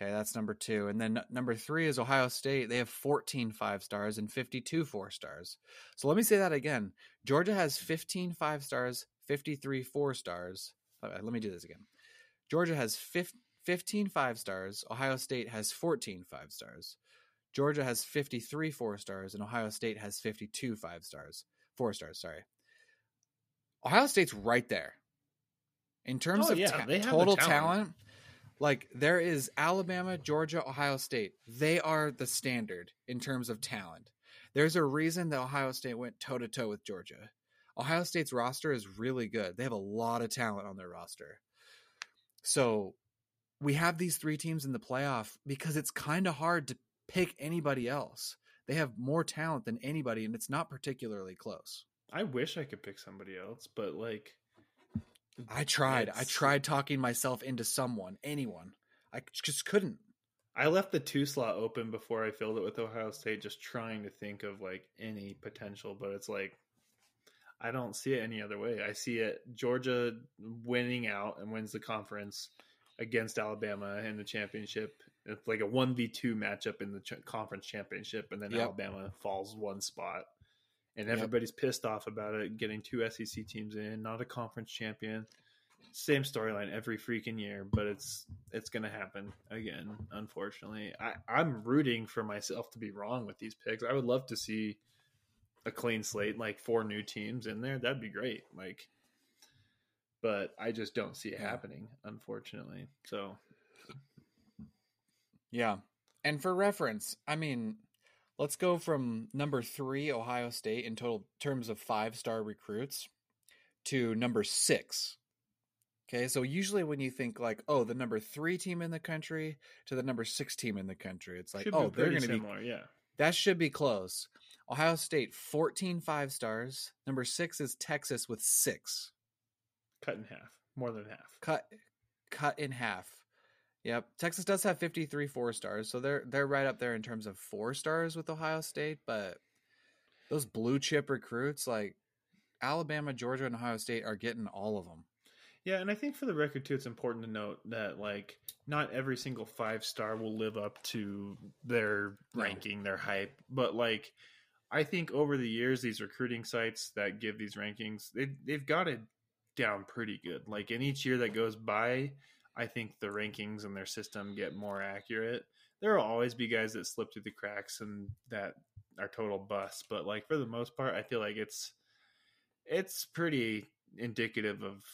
Okay, that's number two. And then number three is Ohio State. They have 14 five stars and 52 four stars. So let me say that again. Georgia has 15 five stars, 53 four stars. Let me do this again. Georgia has 15 five stars. Ohio State has 14 five stars. Georgia has 53 four stars, and Ohio State has 52 five stars. Four stars, sorry. Ohio State's right there. In terms oh, of yeah, ta- total talent, talent like there is Alabama, Georgia, Ohio State. They are the standard in terms of talent. There's a reason that Ohio State went toe to toe with Georgia. Ohio State's roster is really good. They have a lot of talent on their roster. So we have these three teams in the playoff because it's kind of hard to pick anybody else. They have more talent than anybody, and it's not particularly close. I wish I could pick somebody else, but like I tried. I tried talking myself into someone, anyone. I just couldn't. I left the two slot open before I filled it with Ohio State, just trying to think of like any potential, but it's like I don't see it any other way. I see it Georgia winning out and wins the conference against Alabama in the championship. It's like a one v two matchup in the ch- conference championship, and then yep. Alabama falls one spot and everybody's yep. pissed off about it. Getting two SEC teams in, not a conference champion. Same storyline every freaking year, but it's it's gonna happen again. Unfortunately, I, I'm rooting for myself to be wrong with these picks. I would love to see a clean slate, like four new teams in there. That'd be great. Like, but I just don't see it happening, unfortunately. So, yeah. And for reference, I mean, Let's go from number three, Ohio State, in total terms of five star recruits, to number six. Okay, so usually when you think like, oh, the number three team in the country to the number six team in the country, it's like, should oh, they're going to be yeah. That should be close. Ohio State, 14 five stars. Number six is Texas with six. Cut in half, more than half. Cut, cut in half. Yep, Texas does have 53 four stars, so they're they're right up there in terms of four stars with Ohio State. But those blue chip recruits like Alabama, Georgia, and Ohio State are getting all of them. Yeah, and I think for the record too, it's important to note that like not every single five star will live up to their ranking, their hype, but like I think over the years, these recruiting sites that give these rankings, they they've got it down pretty good. Like in each year that goes by, I think the rankings and their system get more accurate. There will always be guys that slip through the cracks and that are total busts, but like for the most part, I feel like it's it's pretty indicative of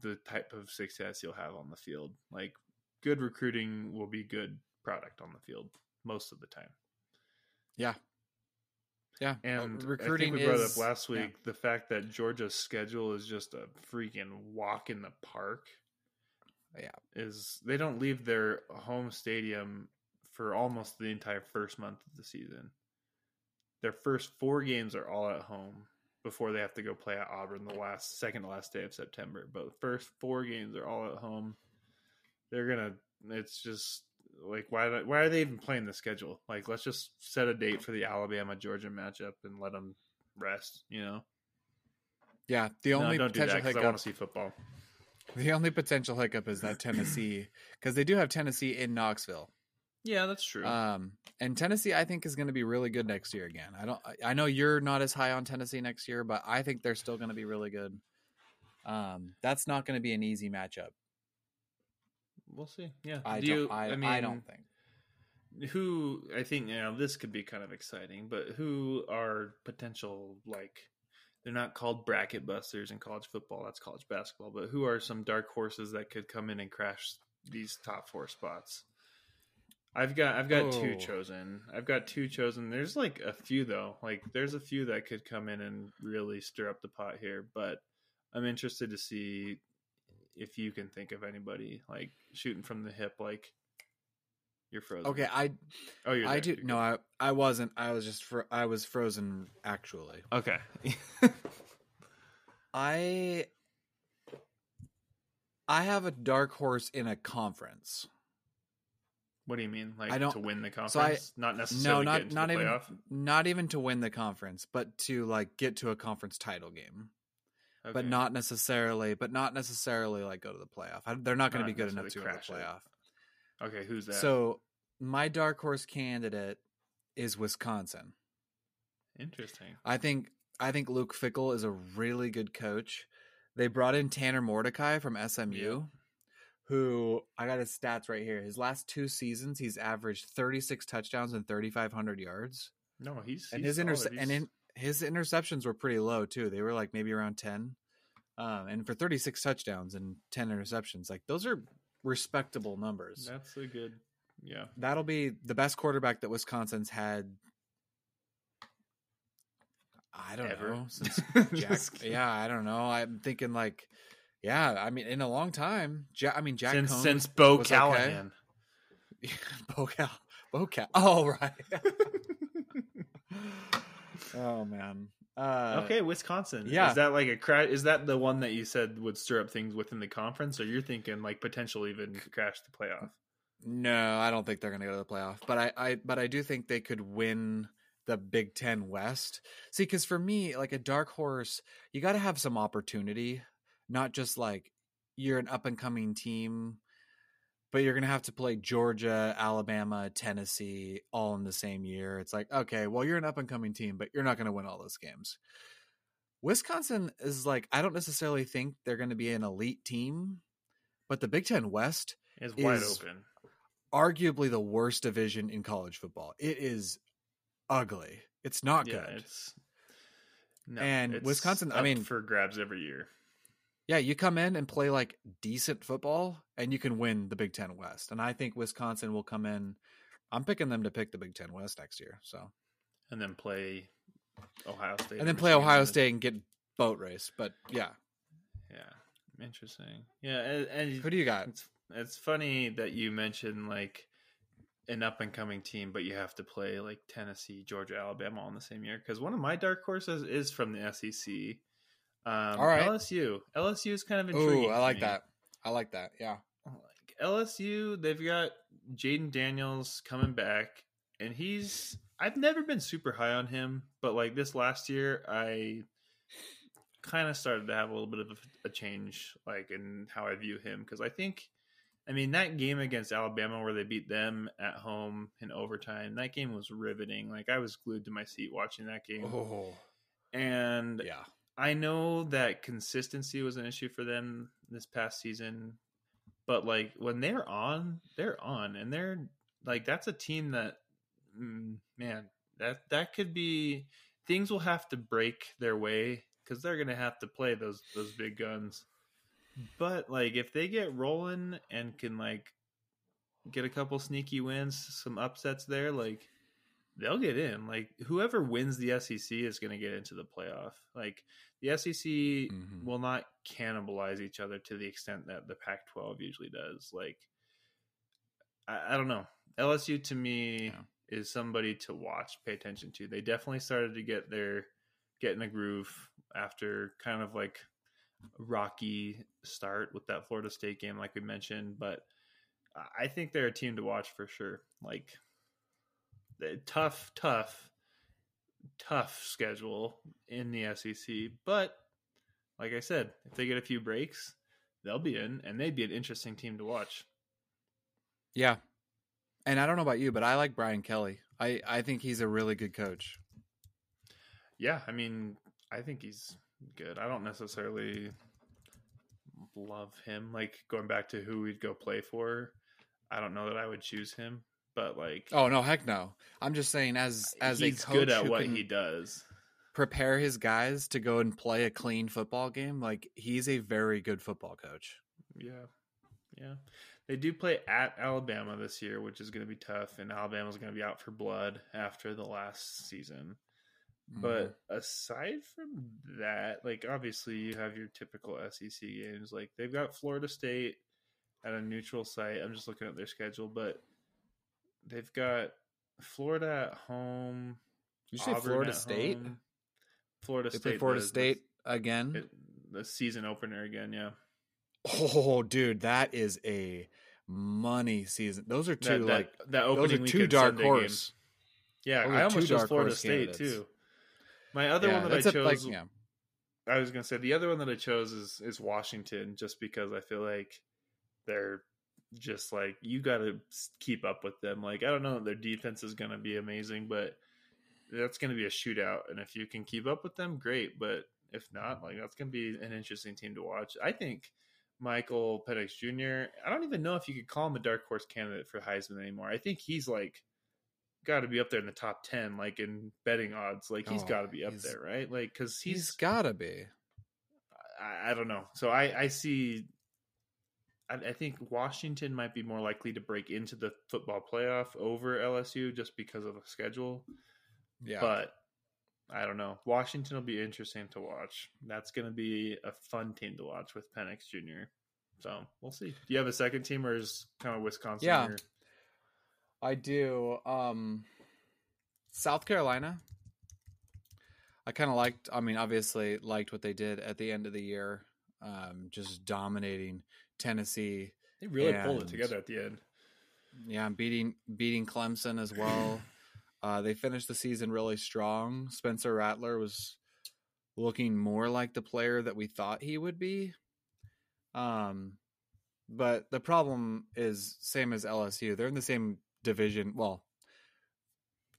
the type of success you'll have on the field. Like good recruiting will be good product on the field most of the time. Yeah. Yeah. And um, recruiting we brought is, up last week yeah. the fact that Georgia's schedule is just a freaking walk in the park yeah, is they don't leave their home stadium for almost the entire first month of the season. Their first four games are all at home before they have to go play at Auburn the last second to last day of September. But the first four games are all at home. They're gonna. It's just like why why are they even playing the schedule? Like let's just set a date for the Alabama Georgia matchup and let them rest. You know. Yeah, the only no, don't do that because I want to see football. The only potential hiccup is that Tennessee, because they do have Tennessee in Knoxville. Yeah, that's true. Um, and Tennessee, I think, is going to be really good next year again. I don't. I- I know you're not as high on Tennessee next year, but I think they're still going to be really good. Um, that's not going to be an easy matchup. We'll see. Yeah, I Do don't. you- I, I, mean, don't think. who I think you know this could be kind of exciting, but who are potential like they're not called bracket busters in college football. That's college basketball. But who are some dark horses that could come in and crash these top four spots? I've got I've got two oh. chosen. I've got two chosen. There's like a few though. Like there's a few that could come in and really stir up the pot here. But I'm interested to see if you can think of anybody like shooting from the hip. Like you're frozen. Okay, I Oh, you're I there. do. You're No, I I wasn't. I was just. Fro- I was frozen. Actually. Okay. I I have a dark horse in a conference. what do you mean? Like I don't- to win the conference? so I- not No, necessarily get not not the even playoff. not even to win the conference, but to like get to a conference title game. But not necessarily but not necessarily like go to the playoff they're not going to be good enough to go to the playoff Okay, who's that? so my dark horse candidate is wisconsin interesting. i think i think luke fickell is a really good coach they brought in tanner mordecai from smu Yeah. who i got his stats right here his last two seasons he's averaged 36 touchdowns and 3500 yards No, he's and he's his solid. and in, his interceptions were pretty low too. They were like maybe around ten, um, and for thirty six touchdowns and ten interceptions, like those are respectable numbers. that's a good. Yeah. That'll be the best quarterback that Wisconsin's had. I don't Ever. know since Jack. Yeah, I don't know. I'm thinking like, yeah, I mean, in a long time. Ja- I mean, Jack since since Bo was okay. Bo Cal, Bo Cal. Oh right. oh man. Uh, okay, Wisconsin. yeah. is that like a crash? Is that the one that you said would stir up things within the conference, or you're thinking like potentially even crash the playoff? No, I don't think they're going to go to the playoff. But I, I, but I do think they could win the Big Ten West. See, because for me, like a dark horse, you got to have some opportunity, not just like you're an up and coming team, but you're going to have to play Georgia, Alabama, Tennessee all in the same year. It's like, okay, well, you're an up and coming team, but you're not going to win all those games. Wisconsin is like, I don't necessarily think they're going to be an elite team, but the Big Ten West Is wide Is- open. arguably the worst division in college football. It is ugly. It's not Yeah, good. it's no, And it's Wisconsin, I mean- for grabs every year. Yeah, you come in and play like decent football and you can win the Big 10 West. And I think Wisconsin will come in I'm picking them to pick the Big 10 West next year. So, and then play Ohio State, and then play Michigan Ohio State and get boat race. But yeah, Yeah, interesting. Yeah, and, and who do you got? it's it's funny that you mentioned like an up and coming team, but you have to play like Tennessee, Georgia, Alabama all in the same year. Because one of my dark horses is from the SEC. Um, All right. LSU. LSU is kind of intriguing. Ooh, I like that. I like that. Yeah. Like LSU, they've got Jayden Daniels coming back, and he's. I've never been super high on him, but like this last year, I kind of started to have a little bit of a, a change, like in how I view him, because I think, I mean, that game against Alabama where they beat them at home in overtime, that game was riveting. Like I was glued to my seat watching that game, Oh, and yeah. I know that consistency was an issue for them this past season, but like when they're on, they're on, and they're like that's a team that, mm, man, that that could be things will have to break their way because they're gonna have to play those those big guns. But like if they get rolling and can like get a couple sneaky wins, some upsets there, like they'll get in. Like whoever wins the SEC is going to get into the playoff. Like the SEC Mhm. will not cannibalize each other to the extent that the Pac-12 usually does. Like I, I don't know. LSU to me Yeah. is somebody to watch, pay attention to. They definitely started to get their get in a groove after kind of like rocky start with that Florida State game, like we mentioned. But I think they're a team to watch for sure. Like tough, tough, tough schedule in the SEC. But like I said, if they get a few breaks, they'll be in, and they'd be an interesting team to watch. Yeah. And I don't know about you, but I like Brian Kelly. I, I think he's a really good coach. Yeah, I mean, I think he's good. I don't necessarily love him. Like going back to who we'd go play for, I don't know that I would choose him. But like, Oh no, heck no! I'm just saying, as as he's a coach good at what he does. prepare his guys to go and play a clean football game, like he's a very good football coach. Yeah, yeah. They do play at Alabama this year, which is going to be tough, and Alabama's going to be out for blood after the last season. But mm-hmm. aside from that, like obviously you have your typical SEC games. Like they've got Florida State at a neutral site. I'm just looking at their schedule, but they've got Florida at home. You say Auburn Florida State? home. Florida They State. Florida State again. The, the season opener again, yeah. oh, dude, that is a money season. Those are two That, that, like that those opening are two dark Sunday horse. Yeah, Those I almost chose Florida State candidates. too. My other yeah, one that I that's a- chose, like, yeah. I was gonna say the other one that I chose is is Washington, just because I feel like they're just like you got to keep up with them. Like I don't know their defense is gonna be amazing, but that's gonna be a shootout, and if you can keep up with them, great. But if not, like that's gonna be an interesting team to watch. I think Michael Penix Jr. I don't even know if you could call him a dark horse candidate for Heisman anymore. I think he's like got to be up there in the top 10 like in betting odds like he's Oh, got to be up there right like because he's he's gotta be. I, I don't know. So I, I see. I, I think Washington might be more likely to break into the football playoff over LSU just because of the schedule. Yeah, But I don't know. Washington will be interesting to watch. That's going to be a fun team to watch with Penix Jr. So we'll see. Do you have a second team or is kind of Wisconsin? Yeah. your- I do. Um, South Carolina. I kind of liked. I mean, obviously liked what they did at the end of the year, um, just dominating Tennessee. They really pulled it together at the end. Yeah, beating beating Clemson as well. uh, they finished the season really strong. Spencer Rattler was looking more like the player that we thought he would be. Um, but the problem is same as LSU. They're in the same division. Well,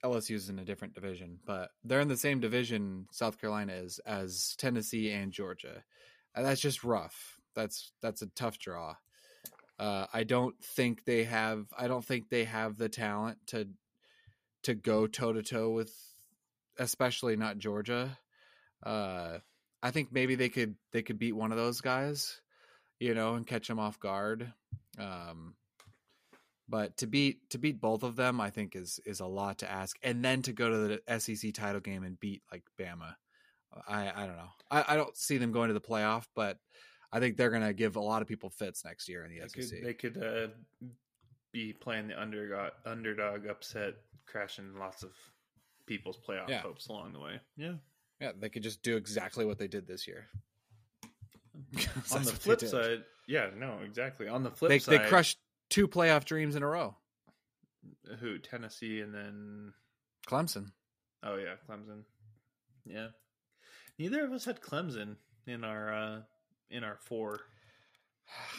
LSU's in a different division, but they're in the same division. South Carolina is as Tennessee and Georgia. And that's just rough. That's that's a tough draw. Uh, I don't think they have. I don't think they have the talent to to go toe to toe with, especially not Georgia. Uh, I think maybe they could they could beat one of those guys, you know, and catch them off guard. Um, but to beat to beat both of them, I think is is a lot to ask. And then to go to the SEC title game and beat like Bama, I I don't know. I, I don't see them going to the playoff, but I think they're going to give a lot of people fits next year in the They SEC. could, they could uh, be playing the underdog, underdog upset, crashing lots of people's playoff Yeah. hopes along the way. Yeah. yeah, they could just do exactly what they did this year. On the flip side, yeah, no, exactly. On the flip they side, they crushed two playoff dreams in a row. who Tennessee and then Clemson. oh yeah, Clemson. Yeah, neither of us had Clemson in our uh in our four.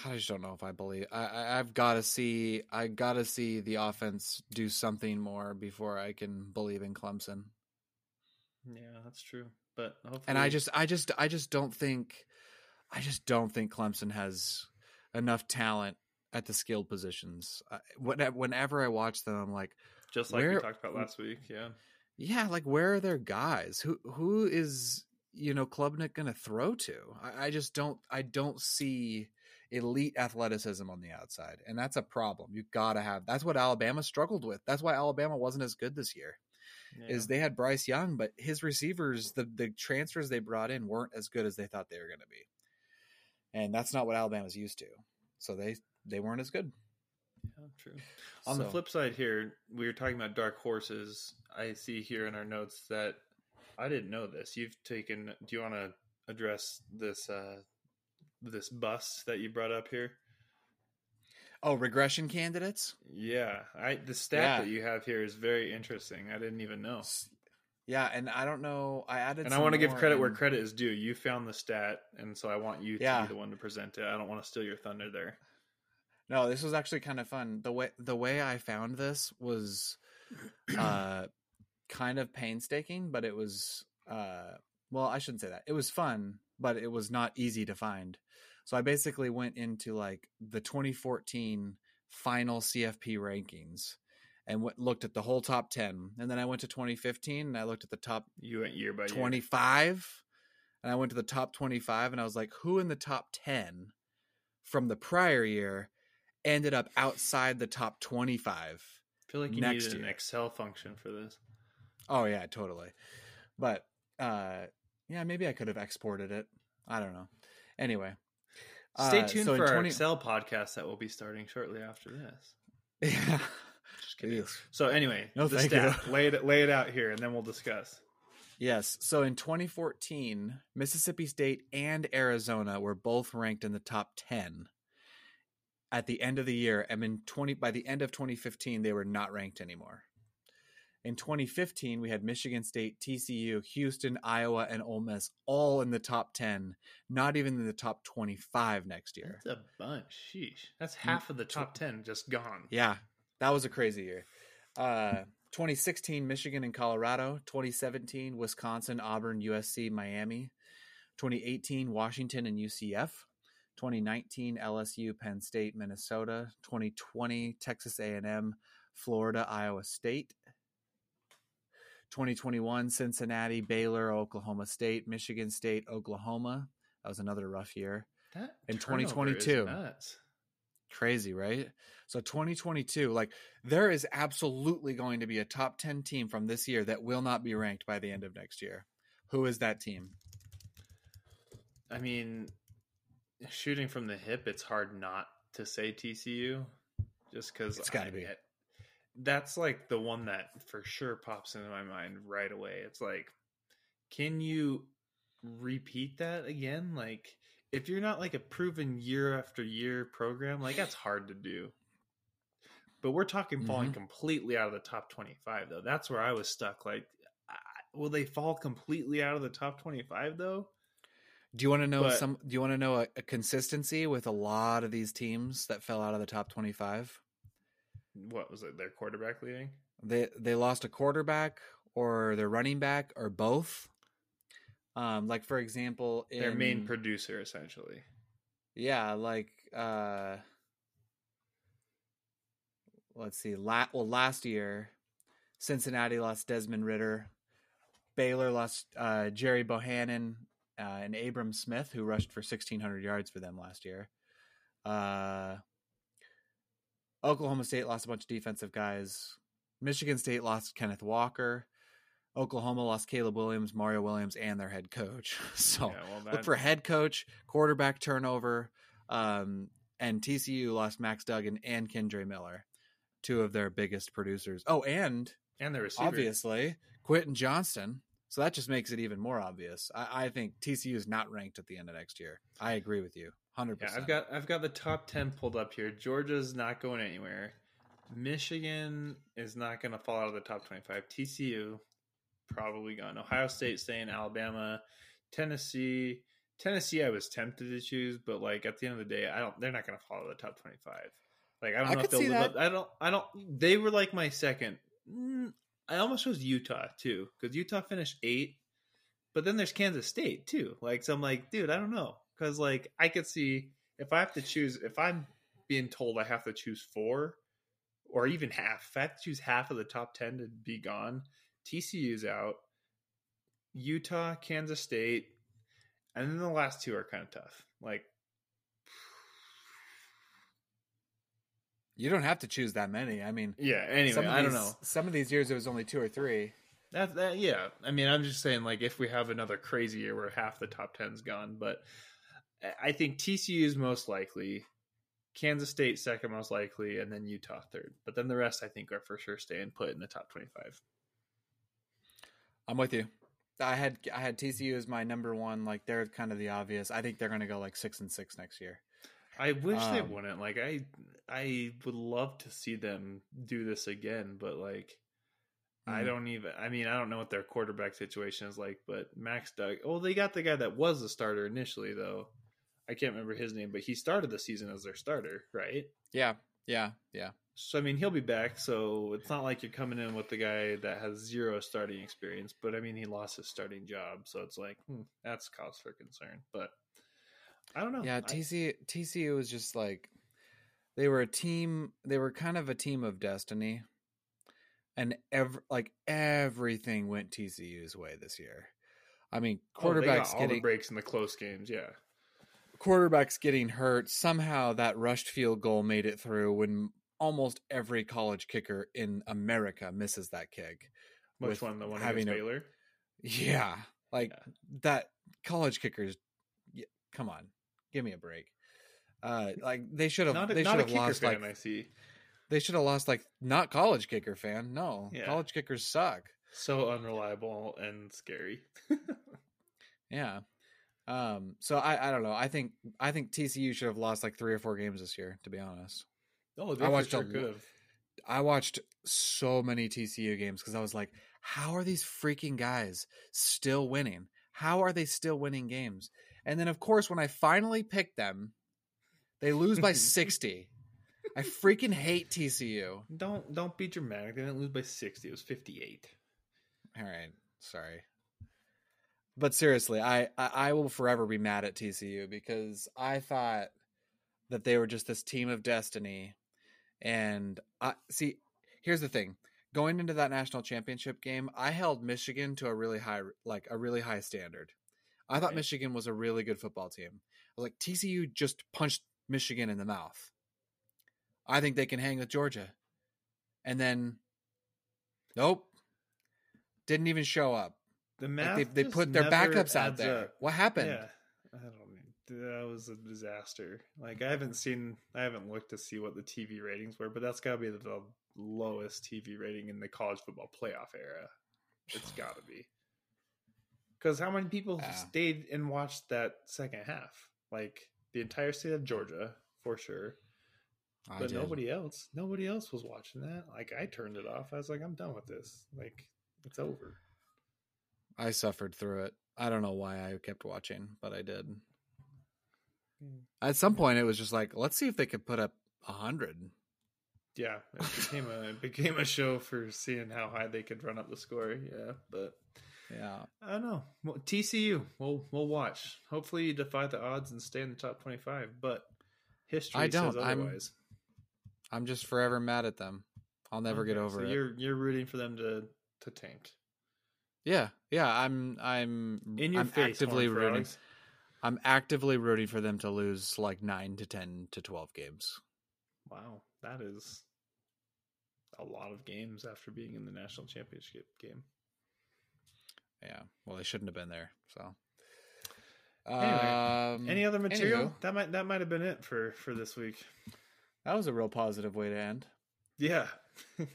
I just don't know if I believe. I, I I've got to see. I got to see the offense do something more before I can believe in Clemson. Yeah, that's true. But hopefully, And I just, I just, I just don't think. I just don't think Clemson has enough talent at the skilled positions. I, whenever I watch them, I'm like, just like where- we talked about last week. Yeah, yeah, like where are their guys? Who who is you know Klubnik going to throw to? I, I just don't. I don't see elite athleticism on the outside, and that's a problem. You got to have. That's what Alabama struggled with. That's why Alabama wasn't as good this year. yeah. Is they had Bryce Young, but his receivers, the the transfers they brought in, weren't as good as they thought they were going to be, and that's not what Alabama's used to. So they they weren't as good. Yeah, true. On the flip side, here we were talking about dark horses. I see here in our notes that I didn't know this. You've taken. Do you want to address this uh, this bus that you brought up here? Oh, regression candidates. Yeah, I the stat Yeah. that you have here is very interesting. I didn't even know, Yeah, and I don't know. I added, and I want to give credit where credit is due. You found the stat, and so I want you to Yeah. be the one to present it. I don't want to steal your thunder there. No, this was actually kind of fun. The way the way I found this was uh kind of painstaking, but it was uh well, I shouldn't say that. It was fun, but it was not easy to find. So I basically went into like the 2014 final CFP rankings and looked at the whole top 10. And then I went to 2015 and I looked at the top You went year by year. 25 and I went to the top 25 and I was like, who in the top 10 from the prior year ended up outside the top 25? I feel like you next needed an year. Excel function for this. Oh, yeah, totally. But uh, yeah, maybe I could have exported it. I don't know. Anyway. Stay uh, tuned so for our 20 Excel podcast that will be starting shortly after this. Yeah. Just kidding. Jeez. So anyway, No, the stat. you. Lay it lay it out here, and then we'll discuss. Yes. So in 2014, Mississippi State and Arizona were both ranked in the top 10 at the end of the year. And in 20 by the end of 2015, they were not ranked anymore. In 2015, we had Michigan State, TCU, Houston, Iowa, and Ole Miss all in the top 10, not even in the top 25 next year. That's a bunch. Sheesh. That's half of the top ten just gone. Yeah, that was a crazy year. Uh, 2016, Michigan and Colorado. 2017, Wisconsin, Auburn, USC, Miami. 2018, Washington and UCF. 2019, LSU, Penn State, Minnesota. 2020, Texas A&M, Florida, Iowa State. 2021, Cincinnati, Baylor, Oklahoma State, Michigan State, Oklahoma. That was another rough year. That In 2022. Crazy, right? So 2022, like there is absolutely going to be a top 10 team from this year that will not be ranked by the end of next year. Who is that team? I mean, shooting from the hip, it's hard not to say TCU, just because It's gotta be. That's like the one that for sure pops into my mind right away. It's like, can you repeat that again? Like, if you're not like a proven year after year program, like that's hard to do. But we're talking falling Mm-hmm. completely out of the top 25, though. That's where I was stuck. Like, I- will they fall completely out of the top 25, though? Do you want to know But- some do you want to know a, a consistency with a lot of these teams that fell out of the top 25? What was it their quarterback leading They they lost a quarterback or their running back or both. Um like for example, in, their main producer essentially Yeah, like uh let's see. La- well, last year Cincinnati lost Desmond Ridder. Baylor lost uh, Gerry Bohanon uh, and Abram Smith, who rushed for 1,600 yards for them last year. Uh, Oklahoma State lost a bunch of defensive guys. Michigan State lost Kenneth Walker. Oklahoma lost Caleb Williams, Mario Williams, and their head coach. So yeah, well, look for head coach, quarterback turnover, um, and TCU lost Max Duggan and Kendre Miller, two of their biggest producers. Oh, and and the receiver obviously Quentin Johnston. So that just makes it even more obvious. I, I think TCU is not ranked at the end of next year. I agree with you, hundred yeah percent. i've got i've got the top 10 pulled up here. Georgia's not going anywhere. Michigan is not going to fall out of the top 25 tcu probably gone. Ohio state staying alabama tennessee. Tennessee i was tempted to choose but like at the end of the day i don't they're not going to fall out of the top 25 like i don't I know if they'll live that. up i don't i don't they were like my second. Mm, i almost chose utah too because utah finished eight but then there's Kansas State too. Like, so I'm like, dude, I don't know, because like I could see if I have to choose, if I'm being told I have to choose four or even half, if I have to choose half of the top ten to be gone, TCU's out, Utah, Kansas State, and then the last two are kind of tough. Like, You don't have to choose that many. I mean, yeah. Anyway, of I don't know. Some of these years it was only two or three. That, that yeah. I mean, I'm just saying, like, if we have another crazy year where half the top ten's gone, but I- think TCU is most likely, Kansas State second most likely, and then Utah third. But then the rest, I think, are for sure staying put in the top 25. I'm with you. I had I had TCU as my number one. Like they're kind of the obvious. I think they're going to go like six and six next year. I wish they Um, wouldn't. Like, I I would love to see them do this again, but like. I Mhm. don't even. I mean, I don't know what their quarterback situation is like, but Max Doug. Oh, they got the guy that was the starter initially, though. I can't remember his name, but he started the season as their starter, right? Yeah, yeah, yeah. So I mean, he'll be back. So it's not like you're coming in with the guy that has zero starting experience. But I mean, he lost his starting job, so it's like hmm, that's cause for concern. But I don't know. Yeah, I- TCU was just like they were a team. They were kind of a team of destiny, and ev- like everything went TCU's way this year. I mean, oh, quarterbacks all the breaks in the close games. Yeah. Quarterbacks getting hurt. Somehow that rushed field goal made it through when almost every college kicker in America misses that kick. Which one? The one having against a- Baylor. Yeah, like Yeah. that college kickers. Yeah, come on, give me a break. Uh, like they should have. Not a, They should have kicker lost fan. like I see. they should have lost like not college kicker fan. No, Yeah. college kickers suck. So unreliable and scary. Yeah. Um. So I I don't know. I think I think TCU should have lost like three or four games this year. To be honest. oh, I watched a sure lo- could have. I watched so many TCU games because I was like, how are these freaking guys still winning? How are they still winning games? And then, of course, when I finally picked them, they lose by 60. I freaking hate TCU. Don't don't be dramatic. They didn't lose by sixty. It was fifty eight. All right. Sorry. But seriously, I, I, I will forever be mad at TCU because I thought that they were just this team of destiny. And I see, here's the thing. Going into that national championship game, I held Michigan to a really high like a really high standard. I thought Right. Michigan was a really good football team. I was like, TCU just punched Michigan in the mouth. I think they can hang with Georgia. And then nope. Didn't even show up. The Like they, they put their backups out there. up. What happened? Yeah, I don't know. That was a disaster. Like I haven't seen, I haven't looked to see what the TV ratings were, but that's got to be the, the lowest TV rating in the college football playoff era. It's got to be. Because how many people Yeah. stayed and watched that second half? Like the entire state of Georgia, for sure. I But did. nobody else, nobody else was watching that. Like I turned it off. I was like, I'm done with this. Like it's over. I suffered through it. I don't know why I kept watching, but I did. Hmm. At some point, it was just like, let's see if they could put up a hundred. Yeah, it became a it became a show for seeing how high they could run up the score. Yeah, but Yeah, I don't know. Well, TCU, we'll we'll watch. Hopefully, you defy the odds and stay in the top twenty-five. But history I don't. says I'm- otherwise. I'm just forever mad at them. I'll never get over so it. You're you're rooting for them to to tank. Yeah, yeah. I'm. I'm. In your I'm face, actively rooting. I'm actively rooting for them to lose like nine to ten to twelve games. Wow, that is a lot of games after being in the national championship game. Yeah. Well, they shouldn't have been there. So. Anyway, um, Any other material? anywho, That might that might have been it for for this week. that was a real positive way to end. Yeah.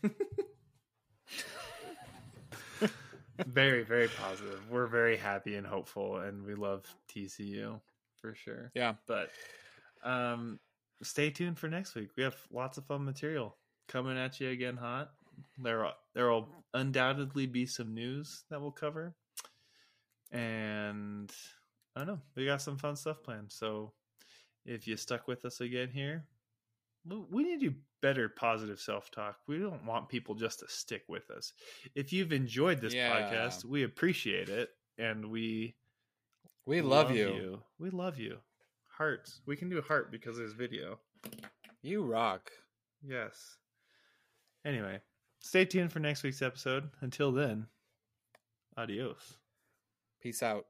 very, very positive. We're very happy and hopeful, and we love TCU for sure. Yeah. But um, stay tuned for next week. We have lots of fun material coming at you again hot. There, there will undoubtedly be some news that we'll cover, and I don't know. We got some fun stuff planned. So if you stuck with us again here, we- we need to do better positive self talk. We don't want people just to stick with us. If you've enjoyed this Yeah. podcast, we appreciate it, and we We love, you. you. We love you. Hearts. We can do a heart because there's video. You rock. Yes. Anyway, stay tuned for next week's episode. Until then, adios. Peace out.